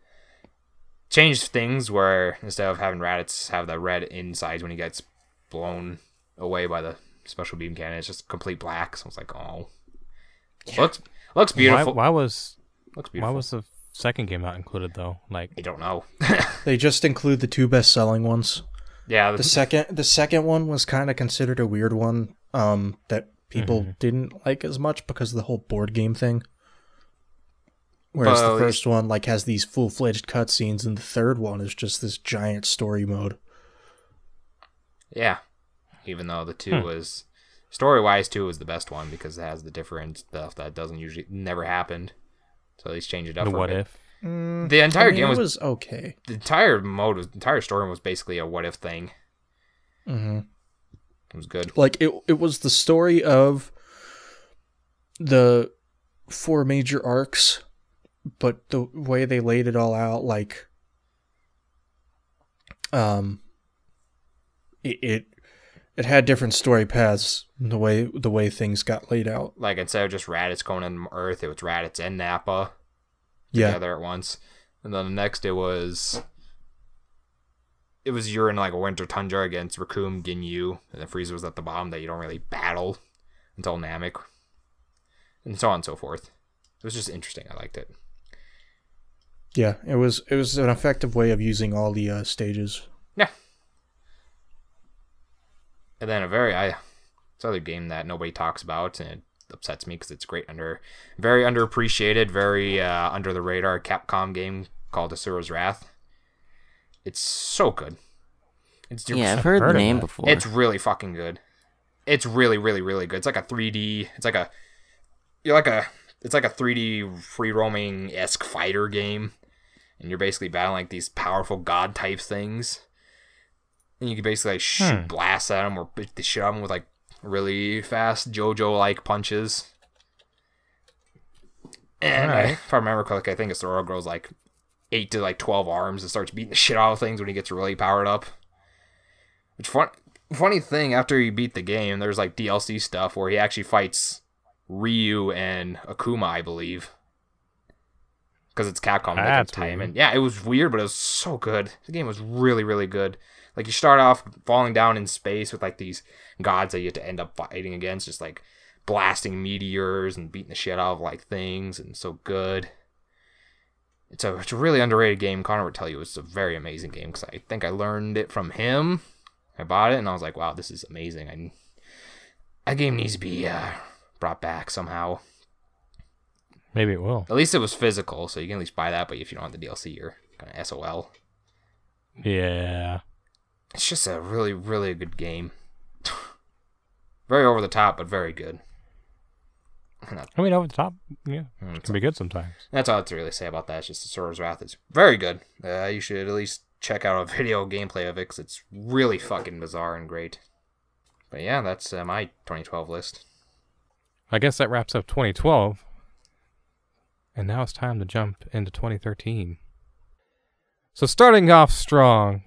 Changed things where instead of having Raditz have the red insides when he gets blown away by the special beam cannon, it's just complete black. So I was like, oh, looks looks beautiful. Why, why was looks beautiful? why was the second game not included though? Like, I don't know. They just include the two best selling ones. yeah, The the, second the second one was kind of considered a weird one um that people Mm-hmm. didn't like as much because of the whole board game thing. Whereas But the first one like has these full fledged cutscenes, and the third one is just this giant story mode. Yeah. Even though the two was story wise two was the best one because it has the different stuff that doesn't usually never happened. So at least change it up. The for a what bit. if? The entire I mean, game it was, was okay. the entire mode was the entire story was basically a what if thing. hmm It was good. Like it, it was the story of the four major arcs, but the way they laid it all out, like, um, it it, it had different story paths. The way the way things got laid out. Like instead of just Raditz going on Earth, it was Raditz and Nappa Yeah, together at once. And then the next it was it was you're in like a winter tundra against Recoome Ginyu, and then Frieza was at the bottom that you don't really battle until Namek. And so on and so forth. It was just interesting. I liked it. yeah. It was it was an effective way of using all the uh, stages. Yeah. And then a very I it's another game that nobody talks about and it upsets me because it's great under very underappreciated, very uh, under the radar Capcom game called Asura's Wrath. It's so good. It's Yeah, I've heard, heard the name that. before. it's really fucking good. It's really, really, really good. It's like a 3D. It's like a you're like a it's like a 3D free roaming esque fighter game, and you're basically battling like these powerful god type things, and you can basically like shoot Hmm. blasts at them or beat the shit out of them with like really fast JoJo like punches. And I, if I remember correctly, I think Asura Girl's like eight to like twelve arms and starts beating the shit out of things when he gets really powered up. Which fun funny thing after you beat the game, there's like DLC stuff where he actually fights Ryu and Akuma, I believe. Because it's Capcom at the time. And yeah, it was weird, but it was so good. The game was really, really good. Like you start off falling down in space with like these gods that you have to end up fighting against, just like blasting meteors and beating the shit out of like things and so good. It's a, it's a really underrated game. Connor would tell you it's a very amazing game because I think I learned it from him. I bought it and I was like, wow, this is amazing. I, that game needs to be uh, brought back somehow. Maybe it will. At least it was physical, so you can at least buy that. But if you don't have the DLC, you're kind of SOL. Yeah. It's just a really, really good game. very over the top, but very good. I mean, over the top, yeah, Mm, it can be good sometimes. That's all I have to really say about that. It's just the Asura's Wrath is very good. Uh, you should at least check out a video gameplay of it because it's really fucking bizarre and great. But yeah, that's uh, my 2012 list. I guess that wraps up 2012. And now it's time to jump into 2013. So, starting off strong,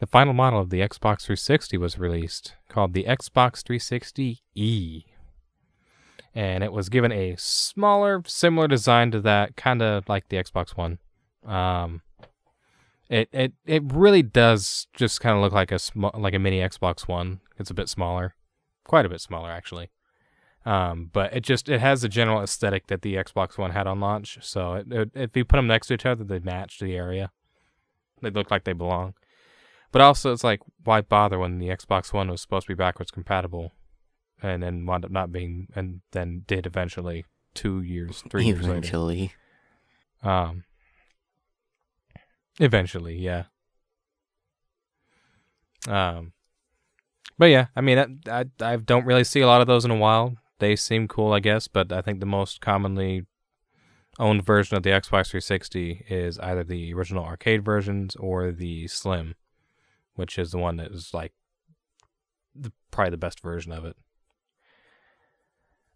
the final model of the Xbox 360 was released, called the Xbox 360e. And it was given a smaller, similar design to that, kind of like the Xbox One. Um, it it it really does just kind of look like a sm- like a mini Xbox One. It's a bit smaller, quite a bit smaller actually. Um, but it just it has the general aesthetic that the Xbox One had on launch. So it, it, if you put them next to each other, they match the area. They look like they belong. But also, it's like why bother when the Xbox One was supposed to be backwards compatible, and then wound up not being, and then did eventually two years, three years later. Eventually. Um. Eventually, yeah. Um. But yeah, I mean, I, I I don't really see a lot of those in a while. They seem cool, I guess, but I think the most commonly owned version of the Xbox 360 is either the original arcade versions or the Slim, which is the one that is like the, probably the best version of it.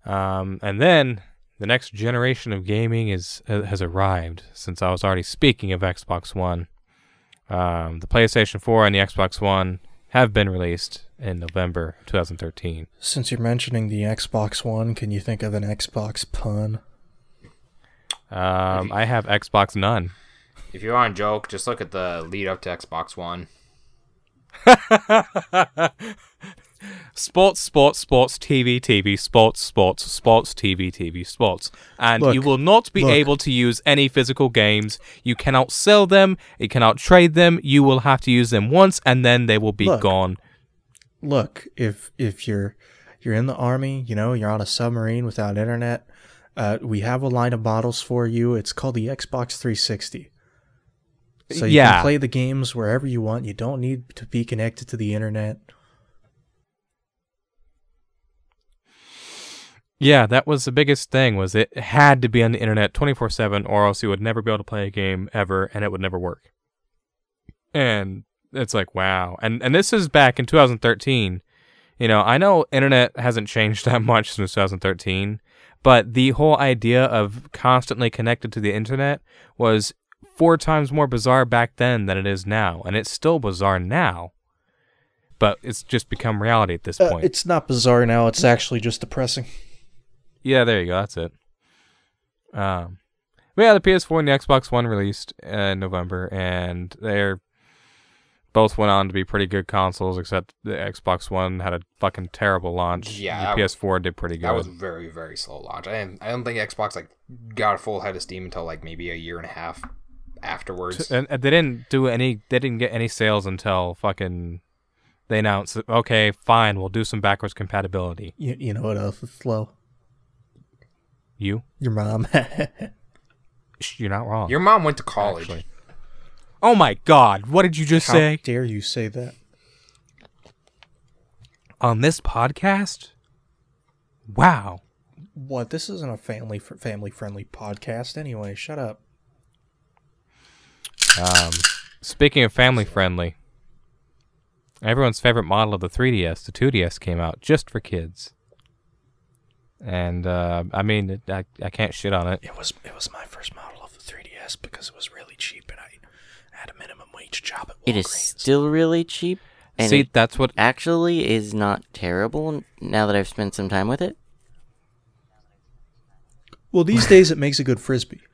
Um, and then the next generation of gaming is has arrived. Since I was already speaking of Xbox One, um, the PlayStation 4 and the Xbox One have been released in November 2013. Since you're mentioning the Xbox One, can you think of an Xbox pun? Um, I have Xbox None. If you want to joke, just look at the lead up to Xbox One. sports, sports, sports, TV, TV, sports, sports, sports, TV, TV, sports. And Look, you will not be look. able to use any physical games. You cannot sell them. You cannot trade them. You will have to use them once and then they will be Look. gone. Look, if if you're you're in the army, you know, you're on a submarine without internet. Uh, we have a line of models for you. It's called the Xbox 360. So you Yeah. can play the games wherever you want. You don't need to be connected to the internet. Yeah, that was the biggest thing was it had to be on the internet 24/7 or else you would never be able to play a game ever and it would never work. And it's like, wow. And and this is back in 2013. You know, I know internet hasn't changed that much since 2013, but the whole idea of constantly connected to the internet was four times more bizarre back then than it is now, and it's still bizarre now. But it's just become reality at this Uh, point. it's not bizarre now. It's actually just depressing. Yeah, there you go. That's it. Um, but yeah, the PS4 and the Xbox One released in November, and they're both went on to be pretty good consoles. Except the Xbox One had a fucking terrible launch. Yeah, the PS4 did pretty good. That was a very very slow launch. I I don't think Xbox like got a full head of steam until like maybe a year and a half afterwards. and, and they didn't do any. They didn't get any sales until fucking. They announced, okay, fine, we'll do some backwards compatibility. You, you know what else is slow? You, Your mom. You're not wrong. Your mom went to college. Actually. Oh my God! What did you just How say dare you say that? on this podcast? Wow. What? This isn't a family fr- family friendly podcast. Anyway, shut up. Um, speaking of family friendly, everyone's favorite model of the 3DS, the 2DS, came out just for kids. And uh, I mean, it- I I can't shit on it. It was it was my first model of the 3DS because it was really cheap and I had a minimum wage job at Walgreens. It is still really cheap, and See, it that's what. actually is not terrible now that I've spent some time with it. Well, these days it makes a good frisbee.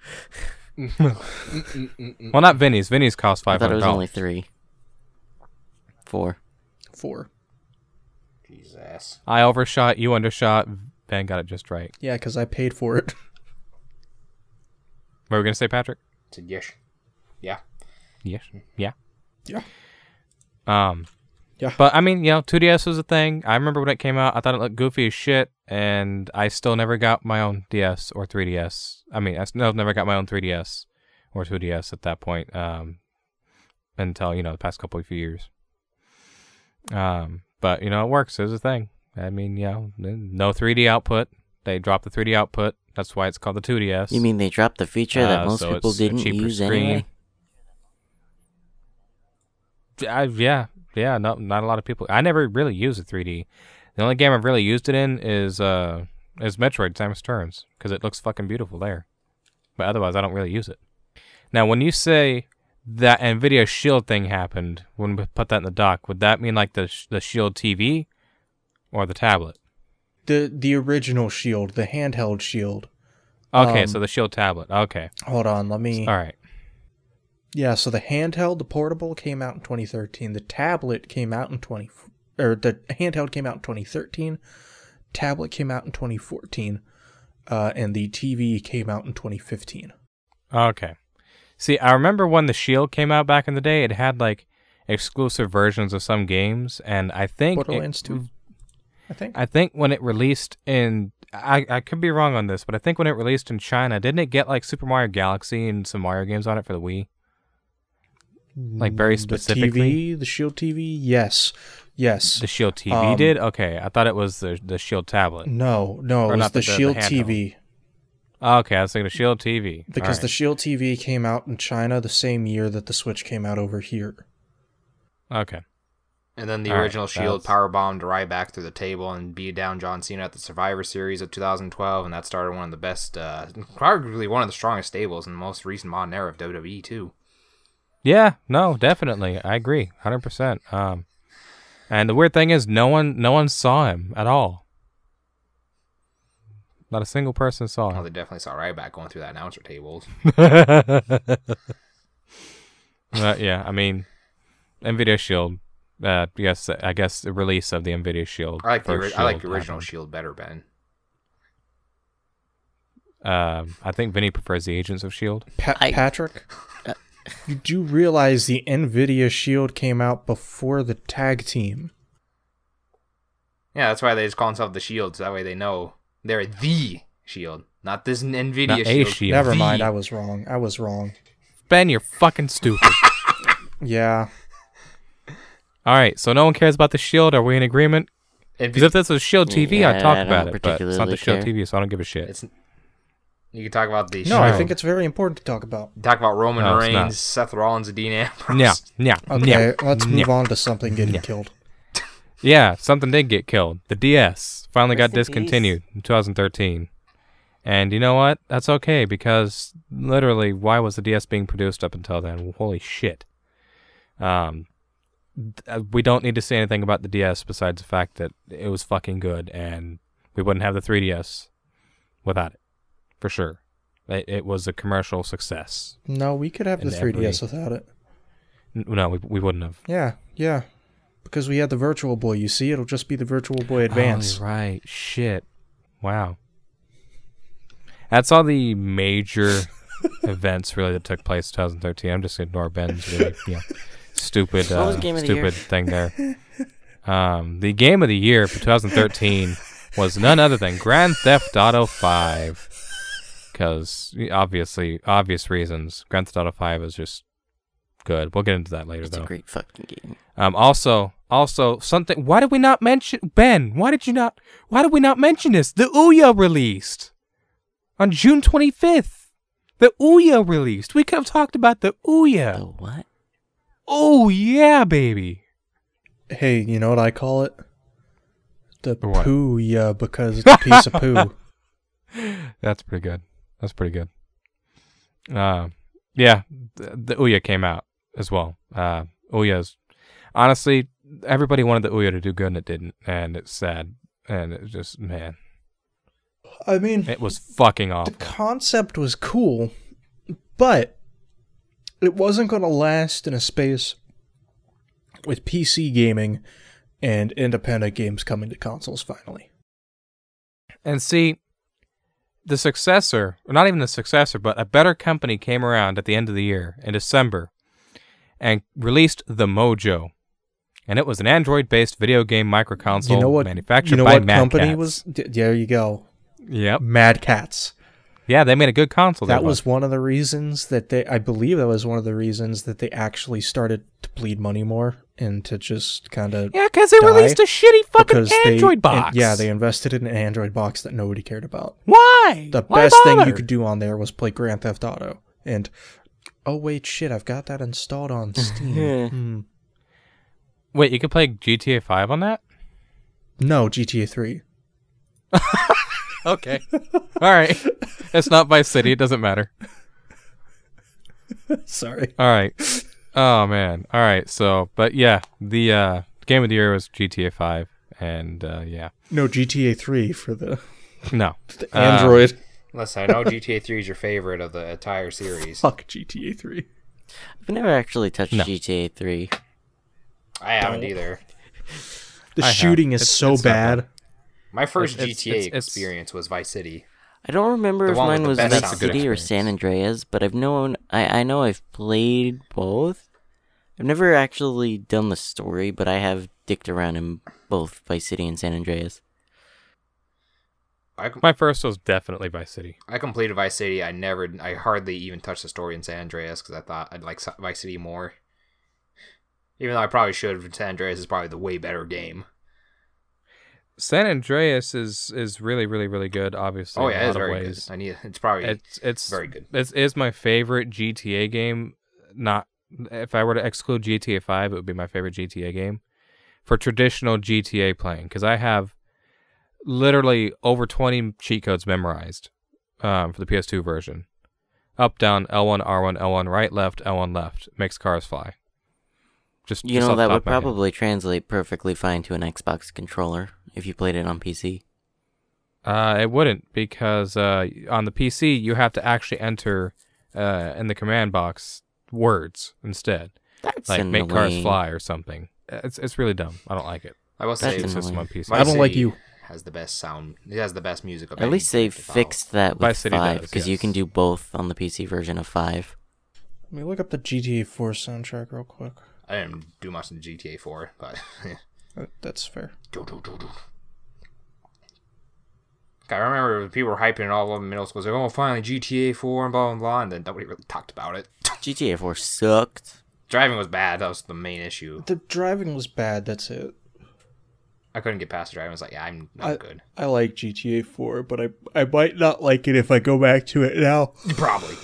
Well, not Vinny's. Vinny's cost I five thought it was only dollars. three, four. Four. Jesus. I overshot. You undershot. Van got it just right. Yeah, because I paid for it. What were we gonna say, Patrick? Said yes. Yeah. Yes. Yeah. Yeah. Um. Yeah. But I mean, you know, 2DS was a thing. I remember when it came out. I thought it looked goofy as shit, and I still never got my own DS or 3DS. I mean, I still never got my own 3DS or 2DS at that point. Um, until you know the past couple of few years. Um, but you know, it works. It's a thing. I mean, know, no 3D output. They dropped the 3D output. That's why it's called the 2DS. You mean they dropped the feature that Uh, most so people didn't use screen. anyway? I, yeah, yeah, no, not a lot of people. I never really used a 3D. The only game I've really used it in is uh is Metroid: Samus Returns because it looks fucking beautiful there. But otherwise, I don't really use it. Now, when you say that Nvidia Shield thing happened, when we put that in the dock, would that mean like the sh- the Shield TV or the tablet? The the original shield, the handheld shield. Okay, Um, so the Shield tablet. Okay, Hold on, let me. all right. Yeah, so the handheld, the portable came out in 2013. The tablet came out in 20 or the handheld came out in 2013. Tablet came out in 2014. Uh, and the TV came out in 2015. Okay. See, I remember when the Shield came out back in the day, it had like exclusive versions of some games, and I think it- Borderlands 2, I think. I think when it released in, I I could be wrong on this, but I think when it released in China, didn't it get like Super Mario Galaxy and some Mario games on it for the Wii? Like very The specifically, TV, the Shield TV, yes, yes. the Shield TV Um, did. Okay, I thought it was the the Shield tablet. no, no, Or it was not the, the- the- the Shield handheld. TV Okay, I was thinking the Shield TV because the Shield TV came out in China the same year that the Switch came out over here. okay. And then the All right, original Shield that's- power bombed Ryback through the table and beat down John Cena at the Survivor Series of 2012, and that started one of the best, uh, probably one of the strongest stables in the most recent modern era of WWE too. Yeah, no, definitely, I agree, hundred percent. Um, and the weird thing is, no one no one saw him at all. Not a single person saw him. they definitely saw Ryback going through that announcer tables. Uh, yeah, I mean, Nvidia Shield. Uh, yes, I guess the release of the Nvidia Shield. I like the first ori- I like the original happened. Shield better, Ben. Um, I think Vinny prefers the Agents of Shield. Pa- I- Patrick, you do realize the Nvidia Shield came out before the tag team. Yeah, that's why they just call themselves the Shields. So that way they know they're the Shield, not this Nvidia Not a Shield. shield. Never The- mind, I was wrong. I was wrong. Ben, you're fucking stupid. Yeah. All right, so no one cares about the Shield. Are we in agreement? Because if this was Shield TV, Yeah, I'd talk I about it. But it's not the particularly Shield care. TV, so I don't give a shit. It's you can talk about the No, Shield. I think it's very important to talk about. talk about Roman No, Reigns. Seth Rollins, and Dean Ambrose. Yeah, yeah, Okay, yeah. let's yeah. move on to something getting Yeah. killed. Yeah, something did get killed. The DS finally got Rest in peace. discontinued in 2013. And you know what? That's okay because literally, why was the DS being produced up until then? Holy shit. Um, th- Uh, we don't need to say anything about the DS besides the fact that it was fucking good, and we wouldn't have the 3DS without it, for sure. It, it was a commercial success. No, we could have the 3DS every- without it. No, we, we wouldn't have. Yeah, yeah. Because we had the Virtual Boy. You see, it'll just be the Virtual Boy oh, Advance. Oh, right. Shit. Wow. That's all the major events really that took place in 2013. I'm just gonna ignore Ben's really you know, stupid uh, stupid thing there. Um, the game of the year for 2013 was none other than Grand Theft Auto 5. Because obviously, obvious reasons, Grand Theft Auto 5 is just good. We'll get into that later, It's though. a great fucking game. Um, also, also something. Why did we not mention Ben? Why did you not? Why did we not mention this? The Ouya released on June 25th. The Ouya released. We could have talked about the Ouya. The what? Oh yeah, baby. Hey, you know what I call it? The What? poo, yeah, because it's a piece of poo. That's pretty good. That's pretty good. Uh, yeah, the, the Ouya came out as well. Uh, Ouya's honestly, everybody wanted the Ouya to do good and it didn't, and it's sad. And it just man, I mean, it was fucking off. the concept was cool, but it wasn't going to last in a space with PC gaming and independent games coming to consoles finally. And see, the successor, or not even the successor, but a better company came around at the end of the year in December and released the Mojo. And it was an Android based video game microconsole you know what? manufactured you know by what Mad company Catz. was? d- There you go. Yep. Mad Catz. Yeah, they made a good console. That was one of the reasons that they. I believe that was one of the reasons that they actually started to bleed money more and to just kind of Yeah, because they released a shitty fucking Android they, box. and- yeah, they invested in an Android box that nobody cared about. Why? The Why best thing you could do on there was play Grand Theft Auto. And oh wait, shit, I've got that installed on Steam. Hmm. Wait, you could play GTA 5 on that? No, GTA 3. Okay. All right. It's not Vice City. It doesn't matter. Sorry. All right. Oh man. All right. So, but yeah, the uh, game of the year was GTA 5, and uh, yeah, No, GTA 3 for the, no, the Uh, Android. Listen, I know GTA 3 is your favorite of the entire series. Fuck GTA 3. I've never actually touched No. GTA 3. I haven't either. The I have. shooting is It's- so it's bad. My first It's- GTA it's- it's- experience was Vice City. I don't remember The if mine was Vice sound City or. San Andreas, but I've known I, I know I've played both. I've never actually done the story, but I have dicked around in both Vice City and San Andreas. I, my first was definitely Vice City. I completed Vice City. I never, I hardly even touched the story in San Andreas because I thought I'd like Vice City more. Even though I probably should, San Andreas is probably the way better game. San Andreas is is really really really good. Obviously, Oh yeah, it's very ways. good. I need. It's probably It's it's very good. It's is my favorite GTA game. Not if I were to exclude GTA Five, it would be my favorite GTA game for traditional GTA playing because I have literally over twenty cheat codes memorized um, for the PS2 version. Up, down, L1, R1, L1, right, left, L1, left. Makes cars fly. Just You just know that would of my head. probably translate perfectly fine to an Xbox controller if you played it on PC. Uh, it wouldn't because uh, on the PC you have to actually enter uh, in the command box words instead, That's like make cars fly or something. It's it's really dumb. I don't like it. I will say, That's It's system annoying. on PC. Vice I don't like you. Has the best sound. It has the best music. Of At least they Grand Theft Auto. fixed that with City five does, because you can do both on the PC version of five. Let me look up the GTA 4 soundtrack real quick. I didn't do much in GTA 4, but That's fair. I remember people were hyping it all over the middle school. They were like, oh, finally GTA 4 and blah blah blah, and then nobody really talked about it. GTA 4 sucked. Driving was bad. That was the main issue. The driving was bad. That's it. I couldn't get past the driving. I was like, yeah, I'm, I'm I, good. I like GTA 4, but I I might not like it if I go back to it now. Probably.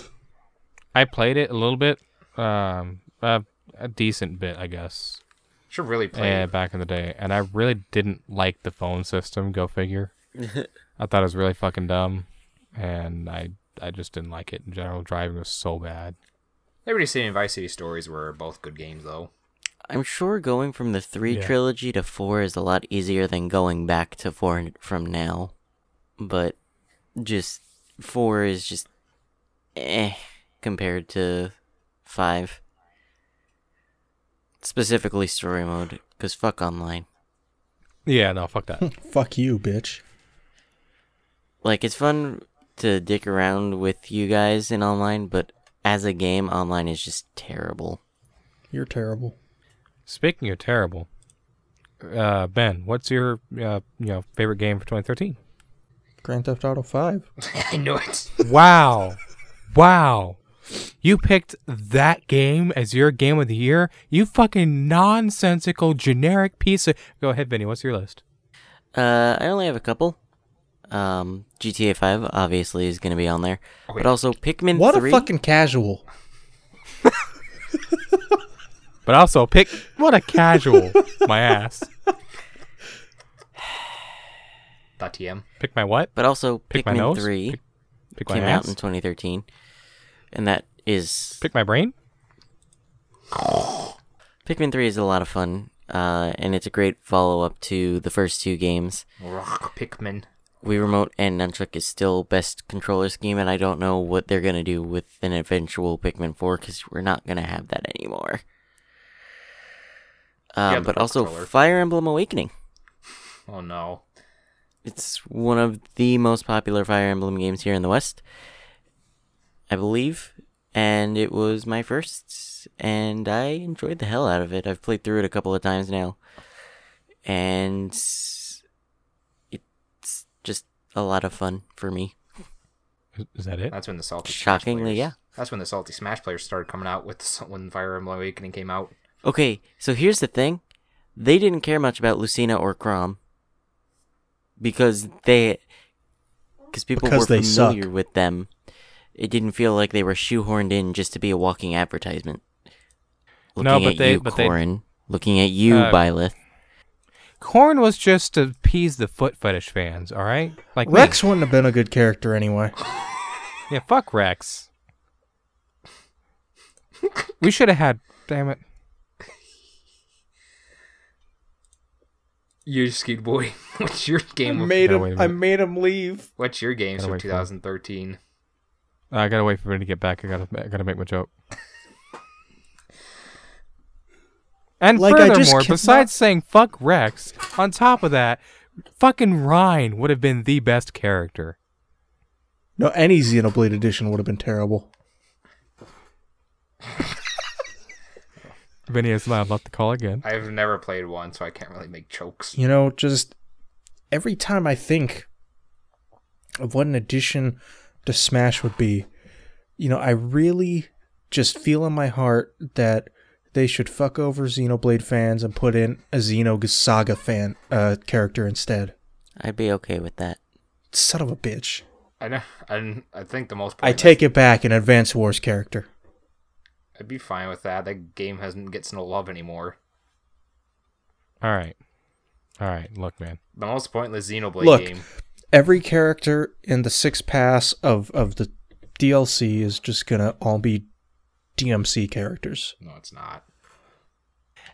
I played it a little bit, um, uh, a decent bit, I guess, Should really play. eh, back in the day, and I really didn't like the phone system. Go figure. I thought it was really fucking dumb, and I I just didn't like it in general. Driving was so bad. Liberty City and Vice City Stories were both good games, though. I'm sure going from the 3 Yeah. trilogy to 4 is a lot easier than going back to 4 from now. But just 4 is just eh compared to 5. Specifically story mode, because fuck online. Yeah, no, fuck that. Fuck you, bitch. Like, it's fun to dick around with you guys in online, but as a game, online is just terrible. You're terrible. Speaking of terrible, uh, Ben, what's your uh, you know favorite game for 2013? Grand Theft Auto 5. I knew it. Wow, wow, you picked that game as your game of the year. You fucking nonsensical generic piece of. Go ahead, Vinny. What's your list? Uh, I only have a couple. Um, GTA 5 obviously is going to be on there, but wait. also Pikmin What 3. a fucking casual. But also pick what a casual. my ass. Dot TM. Pick my what? but also Pick my Pikmin nose? 3 Pick, pick my came out in 2013, and that is Pick my brain. Pikmin 3 is a lot of fun, uh, and it's a great follow up to the first two games. Rock Pikmin. Wii Remote and Nunchuck is still best controller scheme, and I don't know what they're gonna do with an eventual Pikmin 4 because we're not gonna have that anymore. Um, the but also controller. Fire Emblem Awakening. Oh no. It's one of the most popular Fire Emblem games here in the West, I believe, and it was my first, and I enjoyed the hell out of it. I've played through it a couple of times now, and it's just a lot of fun for me. Is- Is that it? That's when the salty. Smash Shockingly, players- yeah. That's when the salty Smash players started coming out with when Fire Emblem Awakening came out. Okay, so here's the thing. They didn't care much about Lucina or Chrom because they because people Because were they familiar suck. with them. It didn't feel like they were shoehorned in just to be a walking advertisement. Looking No, but at they- you, but they- Corrin. Looking at you, Uh, Byleth. Corrin was just to appease the foot fetish fans. All right, like me. Rex wouldn't have been a good character anyway. Yeah, fuck Rex. we should have had. Damn it. You skewed boy. What's your game? I made No, him. wait a I made him leave. What's your games Gotta from wait for 2013? I gotta wait for him to get back. I gotta. I gotta make my joke. And Like, furthermore, cannot- besides saying "fuck Rex," on top of that, fucking Ryan would have been the best character. No, any Xenoblade edition would have been terrible. Vinny is not about to call again. I've never played one, so I can't really make jokes. You know, just every time I think of what an addition to Smash would be, you know, I really just feel in my heart that they should fuck over Xenoblade fans and put in a Xenosaga fan uh, character instead. I'd be okay with that. Son of a bitch. I know. I, I think the most. I take it back, an Advance Wars character. I'd be fine with that. That game hasn't gets no love anymore. All right, all right. Look, man. The most pointless Xenoblade Look. game. Every character in the six pass of, of the DLC is just gonna all be DMC characters. No, it's not.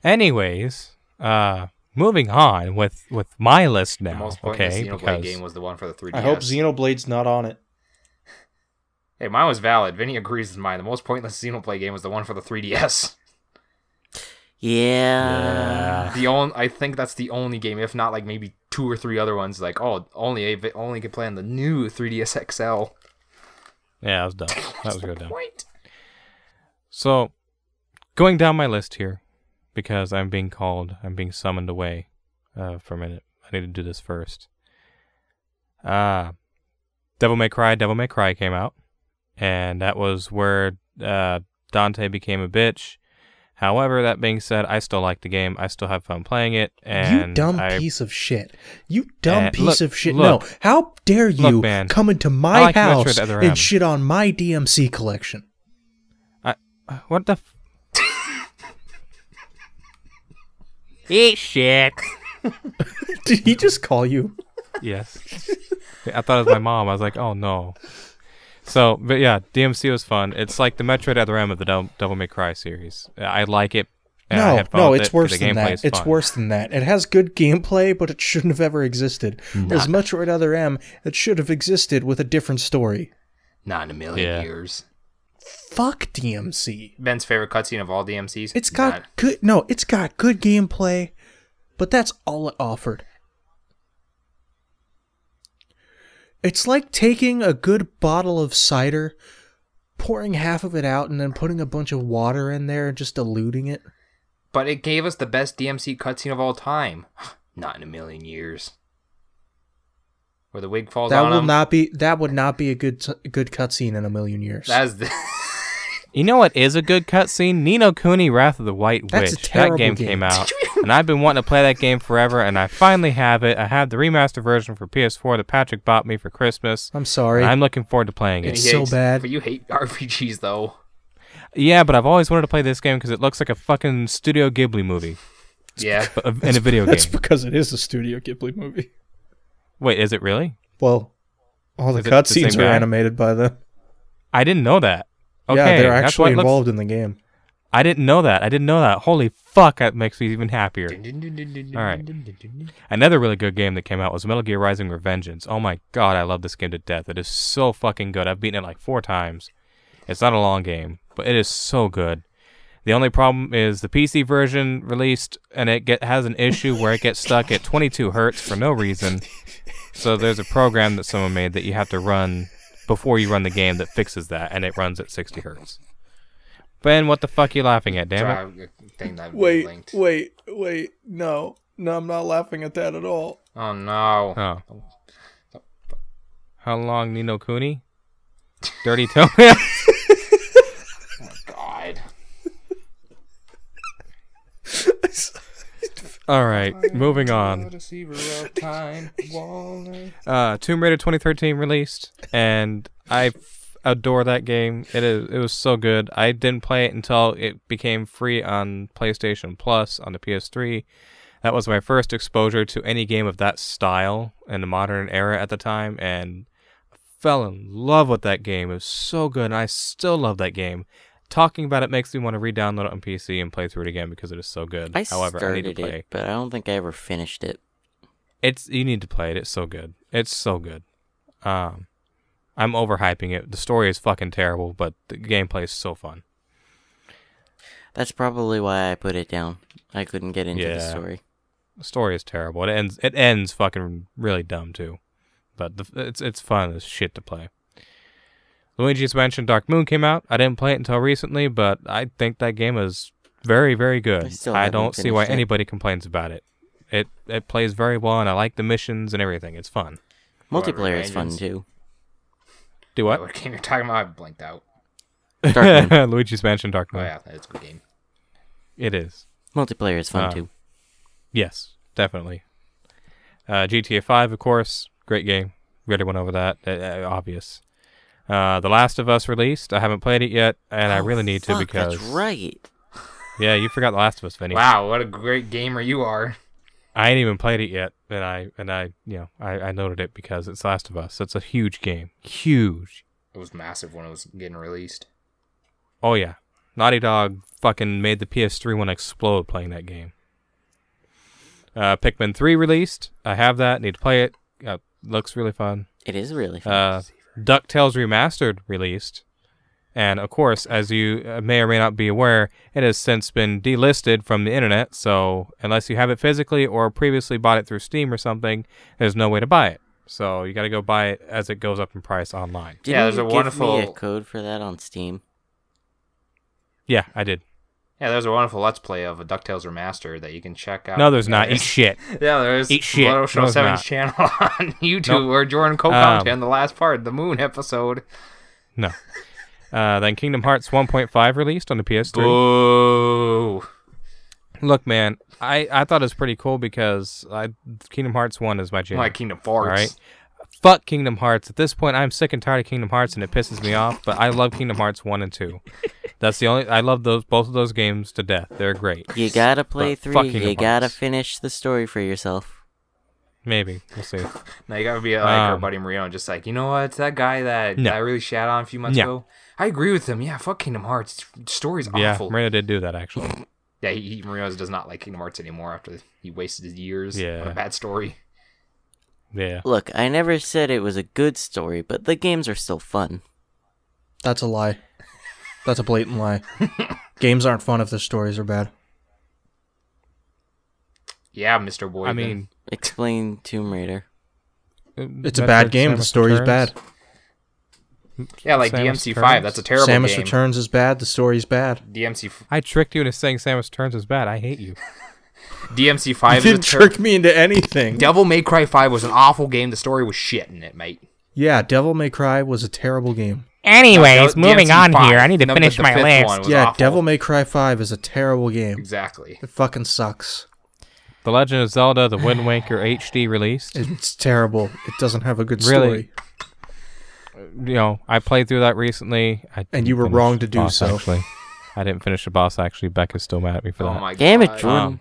Anyways, uh, moving on with with my list The now. most pointless Okay, Xenoblade because game was the one for the 3DS. I hope Xenoblade's not on it. Hey, mine was valid. Vinny agrees with mine. The most pointless Xenoblade game was the one for the 3DS. Yeah. The only I think that's the only game, if not like maybe two or three other ones. Like oh, only only can play on the new 3DS XL. yeah, that was dumb. That was real dumb. Point. So, going down my list here, because I'm being called, I'm being summoned away uh, for a minute. I need to do this first. Uh, Devil May Cry, Devil May Cry came out, and that was where uh, Dante became a bitch. However, that being said, I still like the game. I still have fun playing it. And you dumb I, piece of shit. You dumb Uh, piece look- of shit. look. no, how dare you Look, man. come into my like house Other and shit on my DMC collection? I, What the? F- Eat shit. Did he just call you? Yes. I thought it was my mom. I was like, oh no. So, but yeah, DMC was fun. It's like the Metroid Other M of the Devil, Devil May Cry series. I like it. Uh, and I No, had fun no, it's it 'cause worse the than that. It's fun. worse than that. It has good gameplay, but it shouldn't have ever existed. Mm-hmm. There's Metroid Other M that should have existed with a different story. Not in a million Yeah. years. Fuck DMC. Ben's favorite cutscene of all DMCs. It's got Not- good. No, it's got good gameplay, but that's all it offered. It's like taking a good bottle of cider, pouring half of it out, and then putting a bunch of water in there and just diluting it. But it gave us the best DMC cutscene of all time. Not in a million years. Where the wig falls That will him. not be. That would not be a good t- good cutscene in a million years. That's the. You know what is a good cutscene? Ni no Kuni Wrath of the White That's a Witch. terrible that game, game. came out, and I've been wanting to play that game forever, and I finally have it. I have the remaster version for PS4 that Patrick bought me for Christmas. I'm sorry. and I'm looking forward to playing it. It's so bad. But you hate RPGs though. Yeah, but I've always wanted to play this game because it looks like a fucking Studio Ghibli movie Yeah. but uh, in a video That's game. because it is a Studio Ghibli movie. Wait, is it really? Well, all the Is it the same cutscenes are guy? animated by them. I didn't know that. Okay, yeah, they're actually it looks- involved in the game. I didn't know that. I didn't know that. Holy fuck, that makes me even happier. All right. Another really good game that came out was Metal Gear Rising Revengeance. Oh my god, I love this game to death. It is so fucking good. I've beaten it like four times. It's not a long game, but it is so good. The only problem is the PC version released and it get has an issue where it gets stuck at 22 hertz for no reason. So there's a program that someone made that you have to run before you run the game that fixes that, and it runs at 60 hertz. Ben, what the fuck are you laughing at? Damn it! Thing that Wait, linked. wait, wait. No, no, I'm not laughing at that at all. Oh no. Oh. How long, Ni no Kuni? Dirty toenail. God. All right, moving on. Uh, Tomb Raider 2013 released, and I f- adore that game. It is it was so good. I didn't play it until it became free on PlayStation Plus on the PS3. That was my first exposure to any game of that style in the modern era at the time, and fell in love with that game. It was so good, and I still love that game. Talking about it makes me want to re-download it on PC and play through it again because it is so good. I However, I need to play. it, but I don't think I ever finished it. It's you need to play it. It's so good. It's so good. Um, I'm overhyping it. The story is fucking terrible, but the gameplay is so fun. That's probably why I put it down. I couldn't get into the story. The story is terrible. It ends. It ends fucking really dumb too, but the, it's it's fun as shit to play. Luigi's Mansion Dark Moon came out. I didn't play it until recently, but I think that game is very very good. still I don't see why it. anybody complains about it. It it plays very well, and I like the missions and everything. It's fun. Multiplayer is fun too. Do What? what? what game you're talking about? I blanked out. Dark Moon. Luigi's Mansion Dark Moon. Oh Moon. yeah, that's a good game. It is. Multiplayer is fun Uh, too. Yes, definitely. Uh, GTA 5, of course, great game. We already went over that. Uh, uh, obvious. Uh, the Last of Us released. I haven't played it yet, and I Oh, really need to because that's right. yeah, you forgot The Last of Us, Vinny. Wow, what a great gamer you are. I ain't even played it yet, and I and I you know I, I noted it because it's The Last of Us. It's a huge game, huge. It was massive when it was getting released. Oh yeah, Naughty Dog fucking made the PS3 one explode playing that game. Uh, Pikmin 3 released. I have that. Need to play it. Uh, looks really fun. It is really fun. Uh, DuckTales Remastered released. And of course, as you uh, may or may not be aware, it has since been delisted from the internet. So, unless you have it physically or previously bought it through Steam or something, there's no way to buy it. So, you got to go buy it as it goes up in price online. Didn't yeah, there's you a give me wonderful- a code for that on Steam. Yeah, I did. Yeah, there's a wonderful Let's Play of a DuckTales Remastered that you can check out. No, there's not. Eat shit. Yeah, there's Eat shit. Show No, it's 7's not. channel on YouTube Nope. where Jordan co Um, on the last part, the Moon episode. No. Uh, then Kingdom Hearts 1.5 released on the PS3. Boo. Look, man, I, I thought it was pretty cool because I, Kingdom Hearts 1 is my jam. Like Kingdom Farts. Alright. Fuck Kingdom Hearts. At this point, I'm sick and tired of Kingdom Hearts, and it pisses me off. But I love Kingdom Hearts 1 and 2. That's the only. I love those both of those games to death. They're great. You gotta play But three. You Kingdom gotta Hearts. finish the story for yourself. Maybe we'll see. Now you gotta be like our Um, buddy Marino, just like you know what, that guy that, No. I really shat on a few months No. ago. I agree with him. Yeah, fuck Kingdom Hearts. Story's Yeah, awful. Marina did do that actually. Yeah, he, he Marino does not like Kingdom Hearts anymore after he wasted his years on a bad story. Yeah. Look, I never said it was a good story, but the games are still fun. That's a lie. That's a blatant lie. Games aren't fun if the stories are bad. Yeah, Mr. Boy. I mean, Explain Tomb Raider. It's a bad game. The story's bad. yeah, like Samus DMC5. Returns. That's a terrible game. Samus game. Returns is bad. The story's bad. DMC I tricked you into saying Samus Returns is bad. I hate you. DMC5 is a didn't ter- trick me into anything. Devil May Cry 5 was an awful game. The story was shit in it, mate. yeah, Devil May Cry was a terrible game. Anyways, No, moving on DMC5. here. I need to No, finish my fifth list. yeah, awful. Devil May Cry 5 is a terrible game. Exactly. It fucking sucks. The Legend of Zelda: The Wind Waker HD released. It's terrible. It doesn't have a good Really? story. You know, I played through that recently. I And you were wrong to do boss, so. Actually, I didn't finish the boss. Actually, Becca's still mad at me for that. Oh that. my Damn it, god. Jordan. Um,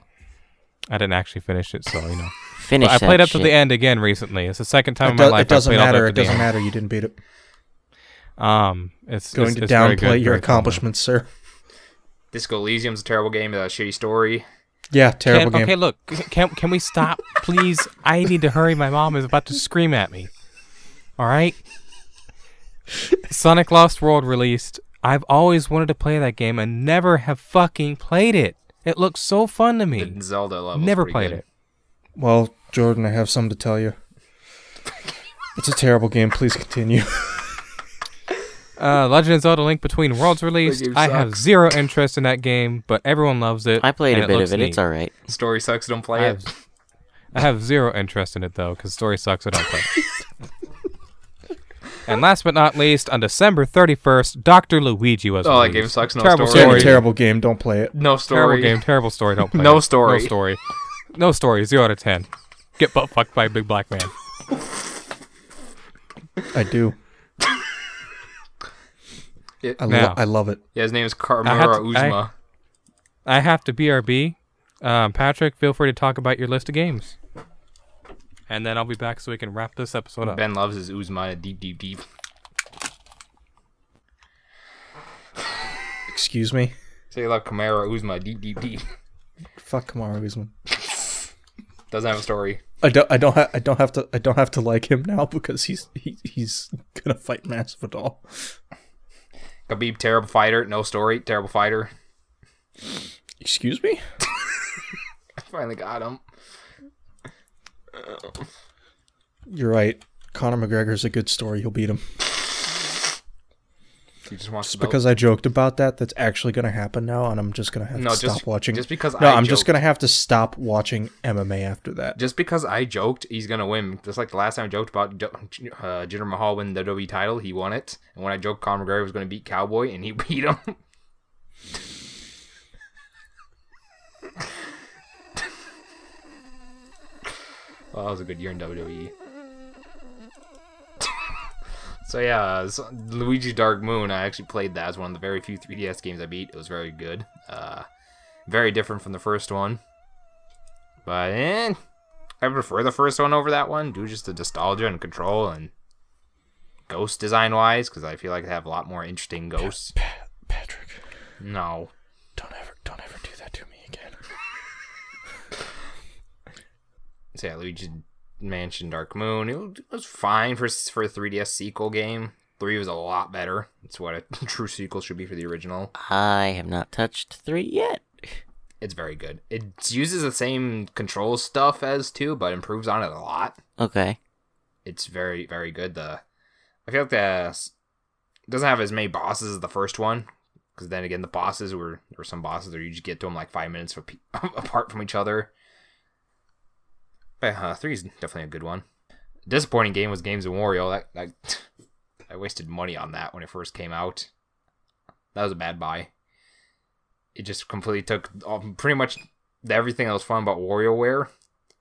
I didn't actually finish it, so you know. Finish But I played up shit. to the end again recently. It's the second time It, in my do- life it doesn't I played all the matter. way It up to the doesn't end. matter. You didn't beat it. Um, it's Going it's, to it's very downplay good, your accomplishments, sir. Disco Elysium's a terrible game. A shitty story. Yeah, terrible Can, game. okay, look, can can we stop, please? I need to hurry. My mom is about to scream at me. All right. Sonic Lost World released. I've always wanted to play that game and never have fucking played it. It looks so fun to me. The Zelda level. Never played it. Well, Jordan, I have something to tell you. It's a terrible game. Please continue. Uh, Legend of Zelda: Link Between Worlds released. game I have zero interest in that game, but everyone loves it. I played a bit of it. neat. It's alright. Story sucks. Don't play I it. have, I have zero interest in it though, because story sucks. I don't play. it. and last but not least, on December 31st, Doctor Luigi was Oh, that released. game sucks. No Terrible story. Story. terrible game. Don't play it. No story. Terrible story. game, terrible story. Don't play it. No it. story. No story. No story. Zero out of ten. Get butt fucked by a big black man. I do. It- I, lo- I love it. Yeah, his name is I Kamaru had to- I- Usman. I have to BRB. Um, Patrick, feel free to talk about your list of games. And then I'll be back so we can wrap this episode up. Ben loves his Usman deep, deep, deep. Excuse me. Say you love Kamaru Usman deep, deep, deep. Fuck Kamaru Usman. Doesn't have a story. I don't. I don't. Ha- I don't have to. I don't have to like him now because he's he, he's gonna fight Masvidal. Khabib, terrible fighter. No story. Terrible fighter. Excuse me. I finally got him. You're right. Conor McGregor's a good story. He'll beat him. He just wants Just to because I joked about that, that's actually gonna happen now, and I'm just gonna have No, to just- stop watching. just because No, I I'm just gonna have to stop watching MMA after that. just because I joked he's gonna win, just like the last time I joked about uh, Jinder Mahal winning the WWE title, he won it. And when I joked Conor McGregor was gonna beat Cowboy, and he beat him. Well, that was a good year in WWE. so yeah, so Luigi Dark Moon. I actually played that as one of the very few 3DS games I beat. It was very good. Uh, very different from the first one. But eh, I prefer the first one over that one, due just to nostalgia and control and ghost design wise, because I feel like they have a lot more interesting ghosts. Patrick, No, don't ever, don't ever do that to me again. So yeah, Luigi Mansion Dark Moon. It was- fine for for a 3DS sequel game. Three was a lot better. It's what a true sequel should be for the original. I have not touched three yet. It's very good. It uses the same control stuff as two, but improves on it a lot. Okay. it's very very good. The I feel like the it doesn't have as many bosses as the first one Because then again, the bosses were there were some bosses where you just get to them like five minutes apart from each other. But uh, three is definitely a good one. Disappointing game was Games of Wario. That, that I wasted money on that when it first came out. That was a bad buy. It just completely took all, pretty much everything that was fun about WarioWare.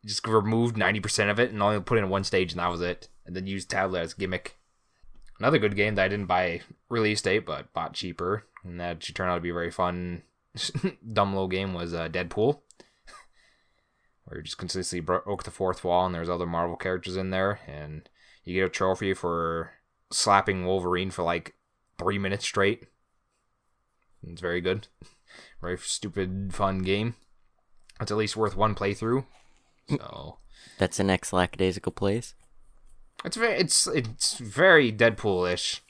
Just removed ninety percent of it and only put in one stage, and that was it. And then used tablet as gimmick. Another good game that I didn't buy release date, but bought cheaper, and that should turn out to be a very fun, dumb little game was uh, Deadpool where you just consistently broke the fourth wall and there's other Marvel characters in there and you get a trophy for slapping Wolverine for like three minutes straight. It's very good. Very stupid, fun game. It's at least worth one playthrough. Hmm. So That's an X lackadaisical place. it's very it's it's very Deadpool-ish.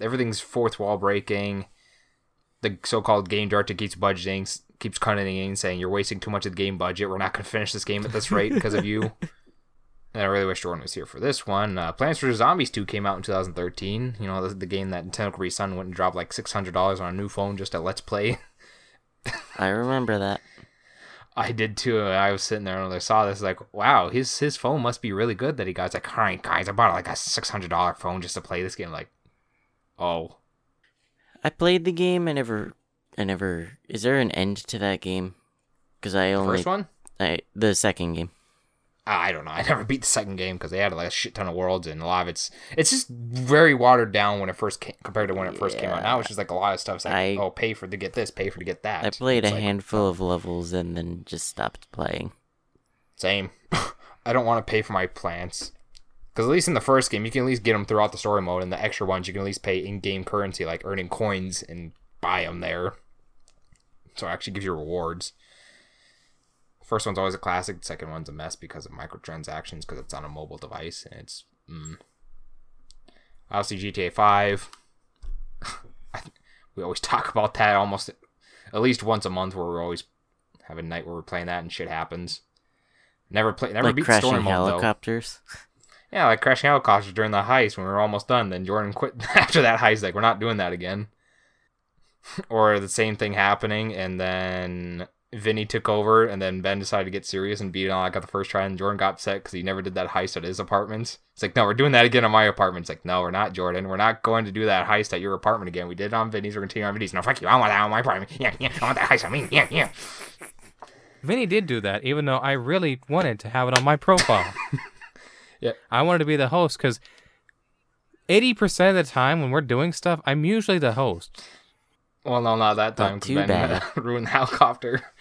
Everything's fourth wall breaking. The so-called game director keeps budgeting, keeps cutting in, saying you're wasting too much of the game budget. We're not going to finish this game at this rate because of you. And I really wish Jordan was here for this one. Uh, Plants vs Zombies 2 came out in 2013. You know, the, the game that Nintendo Capri Sun went and dropped like $600 on a new phone just at Let's Play. I remember that. I did too. I was sitting there and I saw this, like, wow, his his phone must be really good that he got. It's like, all right, guys, I bought like a six hundred dollar phone just to play this game. Like, oh, I played the game. I never. I never. Is there an end to that game? Because I only. first one. I, the second game. Ah, I don't know. I never beat the second game because they had like a shit ton of worlds and a lot of it's it's just very watered down when it first came compared to when it first came out. Now it's just like a lot of stuff's like I- oh pay for to get this, pay for to get that. I played a like, handful oh. of levels and then just stopped playing. Same. I don't want to pay for my plants because at least in the first game you can at least get them throughout the story mode, and the extra ones you can at least pay in-game currency like earning coins and buy them there. So it actually gives you rewards. First one's always a classic. Second one's a mess because of microtransactions because it's on a mobile device and it's. Mm. Obviously, GTA Five. We always talk about that almost at least once a month, where we always have a night where we're playing that and shit happens. Never play, never like beat crashing mode though. helicopters. Yeah, like crashing helicopters during the heist when we were almost done. Then Jordan quit after that heist. Like, we're not doing that again. Or the same thing happening, and then Vinny took over, and then Ben decided to get serious and beat it on like at the first try, and Jordan got upset because he never did that heist at his apartment. It's like, no, we're doing that again on my apartment. It's like, no, we're not, Jordan. We're not going to do that heist at your apartment again. We did it on Vinny's. We're continuing on Vinny's. No, fuck you. I want that on my apartment. Yeah, yeah. I want that heist on me. Yeah, yeah. Vinny did do that, even though I really wanted to have it on my profile. Yeah. I wanted to be the host because 80% of the time when we're doing stuff, I'm usually the host. Well, no, not that time. 'cause too ben uh, bad. ruined the helicopter.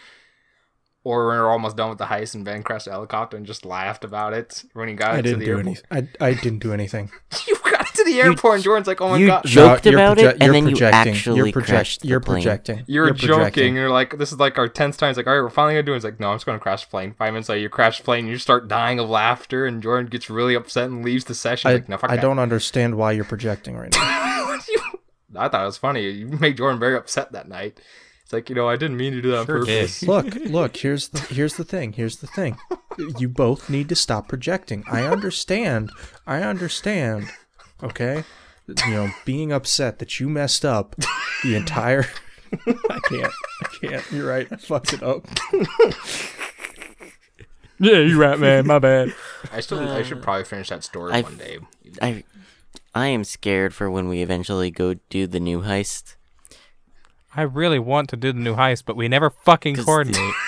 Or we were almost done with the heist, and Ben crashed the helicopter and just laughed about it when he got I didn't the do airport. anything. I, I didn't do anything. You got into the airport, and Jordan's like, "Oh my you god." jo- joked you're about it, and you're then you projecting. actually you're project- crashed the You're plane. projecting. You're, joking. projecting. You're like, this is like our tenth time. It's like, all right, we're finally gonna do it. It's like, no, I'm just gonna crash the plane. Five minutes later, you crash the plane. And you start dying of laughter, and Jordan gets really upset and leaves the session. I, like, no, fuck I don't understand why you're projecting right now. I thought it was funny. You made Jordan very upset that night. It's like, you know, I didn't mean to do that on Sure did. purpose. look, look. Here's the here's the thing. Here's the thing. You both need to stop projecting. I understand. I understand. Okay. You know, being upset that you messed up the entire. I can't. I can't. You're right. I fucked it up. Yeah, you're right, man. My bad. I still, I should uh, probably finish that story I- one day. I, I am scared for when we eventually go do the new heist. I really want to do the new heist, but we never fucking 'Cause- coordinate.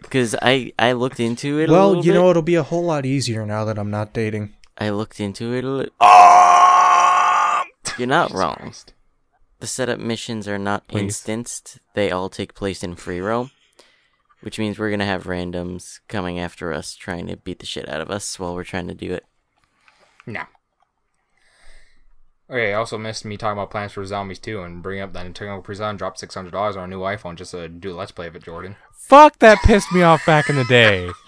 Because I, I looked into it a Well, little you bit. know, it'll be a whole lot easier now that I'm not dating. I looked into it a little. Um! You're not wrong. The setup missions are not Please. instanced. They all take place in free roam. Which means we're gonna have randoms coming after us trying to beat the shit out of us while we're trying to do it. No. Okay, I also missed me talking about Plants for Zombies 2 and bringing up that Nintendo Capri Sun dropped $600 on a new iPhone just to do a Let's Play of it, Jordan. Fuck, that pissed me off back in the day.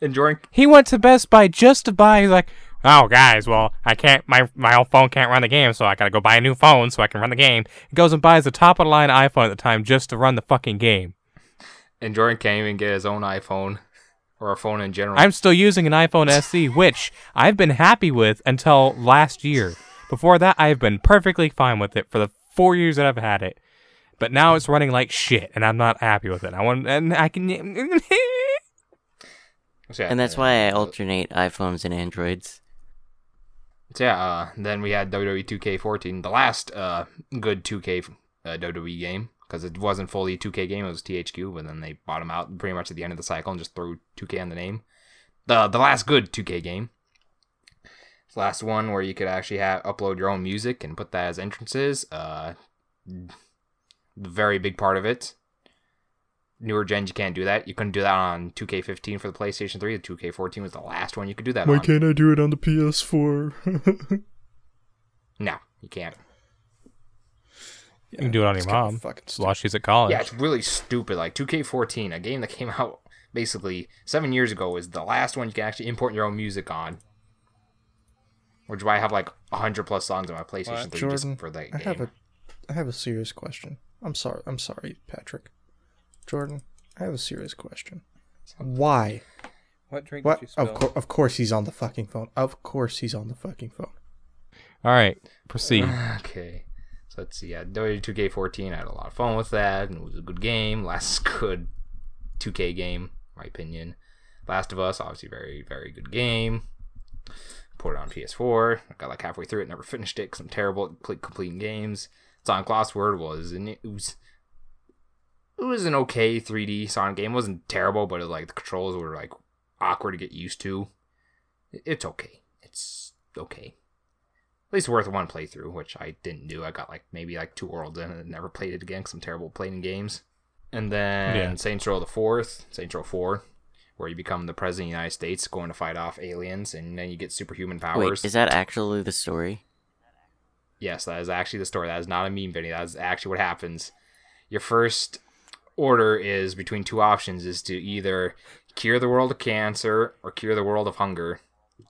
And Jordan, He went to Best Buy just to buy. He's like, "Oh, guys, well, I can't. My my old phone can't run the game, so I gotta go buy a new phone so I can run the game." He goes and buys the top of the line iPhone at the time just to run the fucking game. and Jordan can't even get his own iPhone or a phone in general. I'm still using an iPhone SE, which I've been happy with until last year. Before that, I've been perfectly fine with it for the four years that I've had it, but now it's running like shit, and I'm not happy with it. I want and I can. So, yeah, And that's why I alternate iPhones and Androids. So yeah, uh, then we had WWE 2K14, the last uh, good 2K uh, WWE game, because it wasn't fully a 2K game, it was THQ, but then they bought them out pretty much at the end of the cycle and just threw 2K on the name. The the last good 2K game. Last one where you could actually have upload your own music and put that as entrances. Uh, the very big part of it. Newer gens, you can't do that. You couldn't do that on 2K15 for the PlayStation 3. The 2K14 was the last one you could do that Why on. can't I do it on the PS4? No, you can't. You can do it on your It's kinda mom fucking while she's at college. Yeah, it's really stupid. Like 2K14, a game that came out basically seven years ago, is the last one you can actually import your own music on. Which is why I have like 100 plus songs on my PlayStation 3 Jordan, just for that game? I have a, I have a serious question. I'm sorry. I'm sorry, Patrick. Jordan, I have a serious question. Why? What drink What? Of, cour- of course he's on the fucking phone. Of course he's on the fucking phone. All right, proceed. Okay. So let's see. Yeah, WWE 2K14, I had a lot of fun with that, and it was a good game. Last good 2K game, my opinion. Last of Us, obviously, very, very good game. Put it on PS4. I got like halfway through it, never finished it because I'm terrible at completing games. Sonic Lost World was, and it was, it was an okay 3D Sonic game. It wasn't terrible, but it like the controls were like awkward to get used to. It's okay. It's okay at least worth one playthrough, which I didn't do. I got like maybe like two worlds in and never played it again because I'm terrible at playing games. And then Yeah. Saints Row the Fourth, Saints Row Four, where you become the president of the United States, going to fight off aliens, and then you get superhuman powers. Wait, is that actually the story? Yes, that is actually the story. That is not a meme video. That is actually what happens. Your first order is between two options: is to either cure the world of cancer or cure the world of hunger.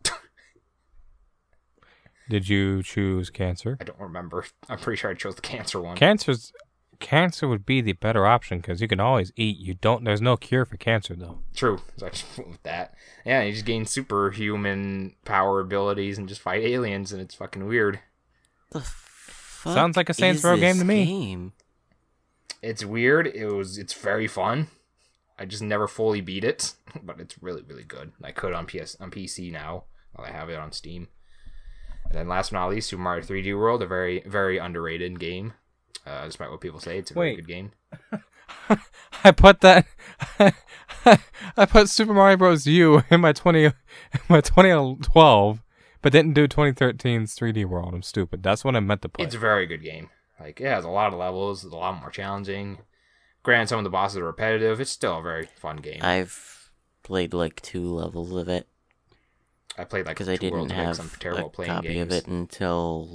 Did you choose cancer? I don't remember. I'm pretty sure I chose the cancer one. Cancer's cancer would be the better option because you can always eat. You don't. There's no cure for cancer though. True. So I just went with that. Yeah, you just gain superhuman power abilities and just fight aliens, and it's fucking weird. The fuck Sounds like a Saints Row game to me. Game? It's weird. It was. It's very fun. I just never fully beat it, but it's really really good. I could on PS on PC now. While I have it on Steam. And then last but not least, Super Mario 3D World, a very very underrated game. Uh, despite what people say, it's a very good game. I put that. I put Super Mario Bros. U in my twenty, in my 2012, but didn't do 2013's 3D World. I'm stupid. That's what I meant to put. It's a very good game. Like it has a lot of levels, it's a lot more challenging. Granted, some of the bosses are repetitive. It's still a very fun game. I've played like two levels of it I played like because I didn't worlds of it 'cause have I'm terrible a playing copy games. of it until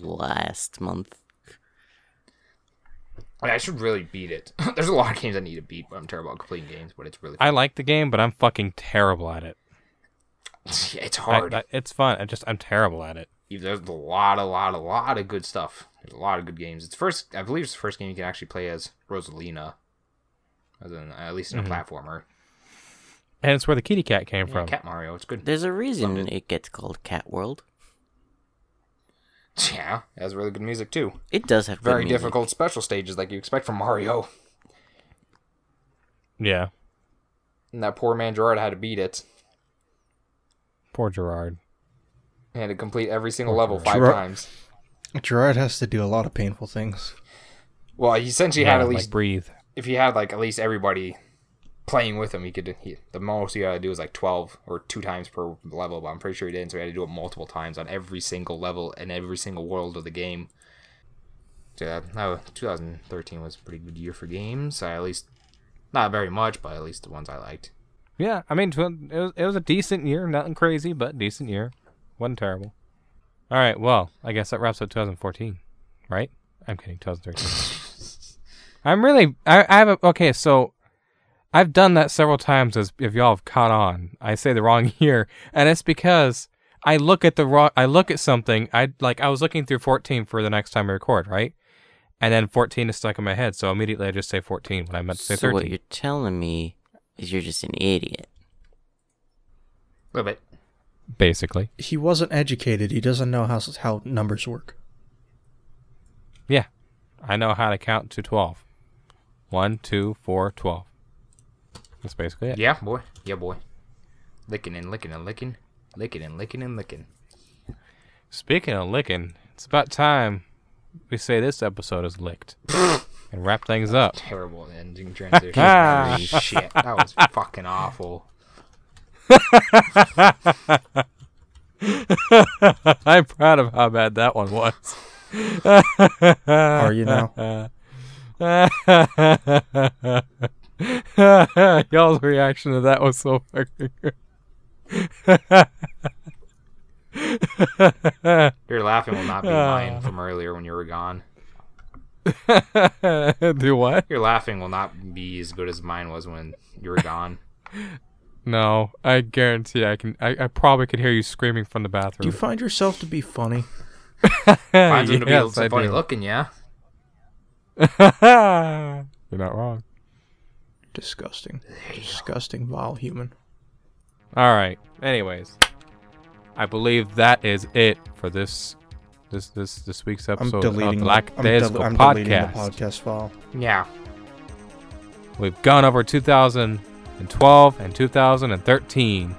last month. I should really beat it. There's a lot of games I need to beat, but I'm terrible at completing games. But it's really I like the game, but I'm fucking terrible at it. yeah, it's hard. I- it's fun. I just I'm terrible at it. There's a lot, a lot, a lot of good stuff. There's a lot of good games. It's first, I believe, it's the first game you can actually play as Rosalina, as in, at least in a Mhm. platformer. And it's where the kitty cat came Yeah, from. Cat Mario, it's good. There's a reason Loved it gets called Cat World. Yeah, it has really good music too. It does have good Very music. difficult special stages like you expect from Mario. Yeah. And that poor man Gerard had to beat it. Poor Gerard. He had to complete every single Poor level Gerard. five Gerard- times. Gerard has to do a lot of painful things. Well, he essentially yeah, had at like least breathe. if he had like at least everybody playing with him, he could. He, the most he had to do was like twelve or two times per level, but I'm pretty sure he didn't. So he had to do it multiple times on every single level and every single world of the game. So yeah, no, 2013 was a pretty good year for games. I at least not very much, but at least the ones I liked. Yeah, I mean, it was, it was a decent year. Nothing crazy, but decent year. wasn't terrible. All right, well, I guess that wraps up 2014, right? I'm kidding, 2013. I'm really, I, I have a, okay, so I've done that several times as if y'all have caught on. I say the wrong year, and it's because I look at the wrong, I look at something, I like, I was looking through 14 for the next time I record, right? And then 14 is stuck in my head, so immediately I just say 14 when I meant to say So 13. what you're telling me is you're just an idiot. A little bit. basically. He wasn't educated. He doesn't know how how numbers work. Yeah, I know how to count to 12. 1, 2, 4, 12. That's basically it. Yeah, boy. Yeah, boy. Licking and licking and licking. Licking and licking and licking. Speaking of licking, it's about time we say this episode is licked and wrap things up. Terrible ending transition. Ah. Holy shit. That was fucking awful. I'm proud of how bad that one was. Are you now? Y'all's reaction to that was so fucking good. Your laughing will not be uh. mine from earlier when you were gone. Do what? Your laughing will not be as good as mine was when you were gone. No, I guarantee I can. I, I probably could hear you screaming from the bathroom. Do bathroom. you find yourself to be funny? Finds them to be Yes, so I funny do. looking, yeah. You're not wrong. Disgusting. Disgusting, vile human. All right. Anyways, I believe that is it for this this this this week's I'm episode deleting. of Black I'm, Days del- I'm podcast. deleting the podcast file. Yeah. We've gone over 2012 and 2013.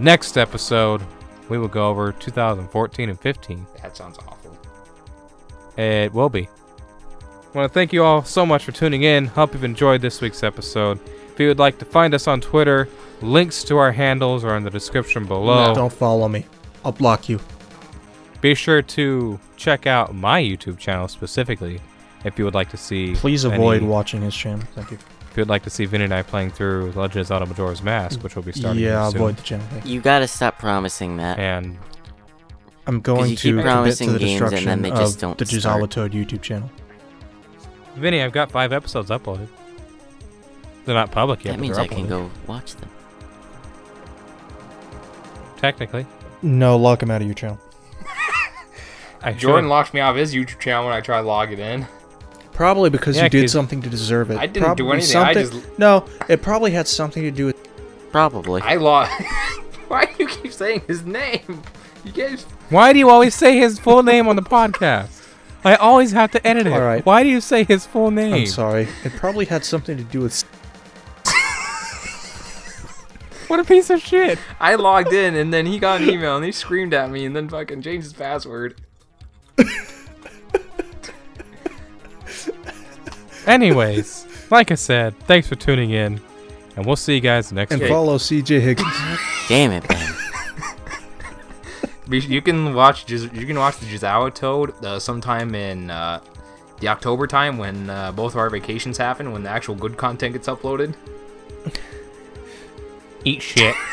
Next episode, we will go over 2014 and 15. That sounds awful. It will be. I want to thank you all so much for tuning in. Hope you've enjoyed this week's episode. If you would like to find us on Twitter, links to our handles are in the description below. Don't follow me. I'll block you. Be sure to check out my YouTube channel specifically if you would like to see. Please avoid any- watching his channel. Thank you. If you would like to see Vin and I playing through Legends of Majora's Mask, which will be starting this yeah, soon. avoid the channel. Thank you. You gotta stop promising that. And I'm going you to keep promising to the games and destruction then they just of don't the Jazawa. Toad YouTube channel. Vinny, I've got five episodes uploaded. They're not public yet. that means they're I can go watch them. Technically, No, lock him out of your channel. I Jordan should. locked me off his YouTube channel when I tried logging in. Probably because Yeah, you did something to deserve it. I didn't do Probably anything, I Something, just- No, it probably had something to do with. Probably. I lost. Why do you keep saying his name? You guys. Why do you always say his full name on the podcast? I always have to edit it. All right. Why do you say his full name? I'm sorry. It probably had something to do with. What a piece of shit. I logged in and then he got an email and he screamed at me and then fucking changed his password. Anyways, like I said, thanks for tuning in, and we'll see you guys next time. And week. follow CJ Higgins. Damn it, Ben. You can watch you can watch the Jazawa Toad uh, sometime in uh, the October time when uh, both of our vacations happen when the actual good content gets uploaded. Eat shit.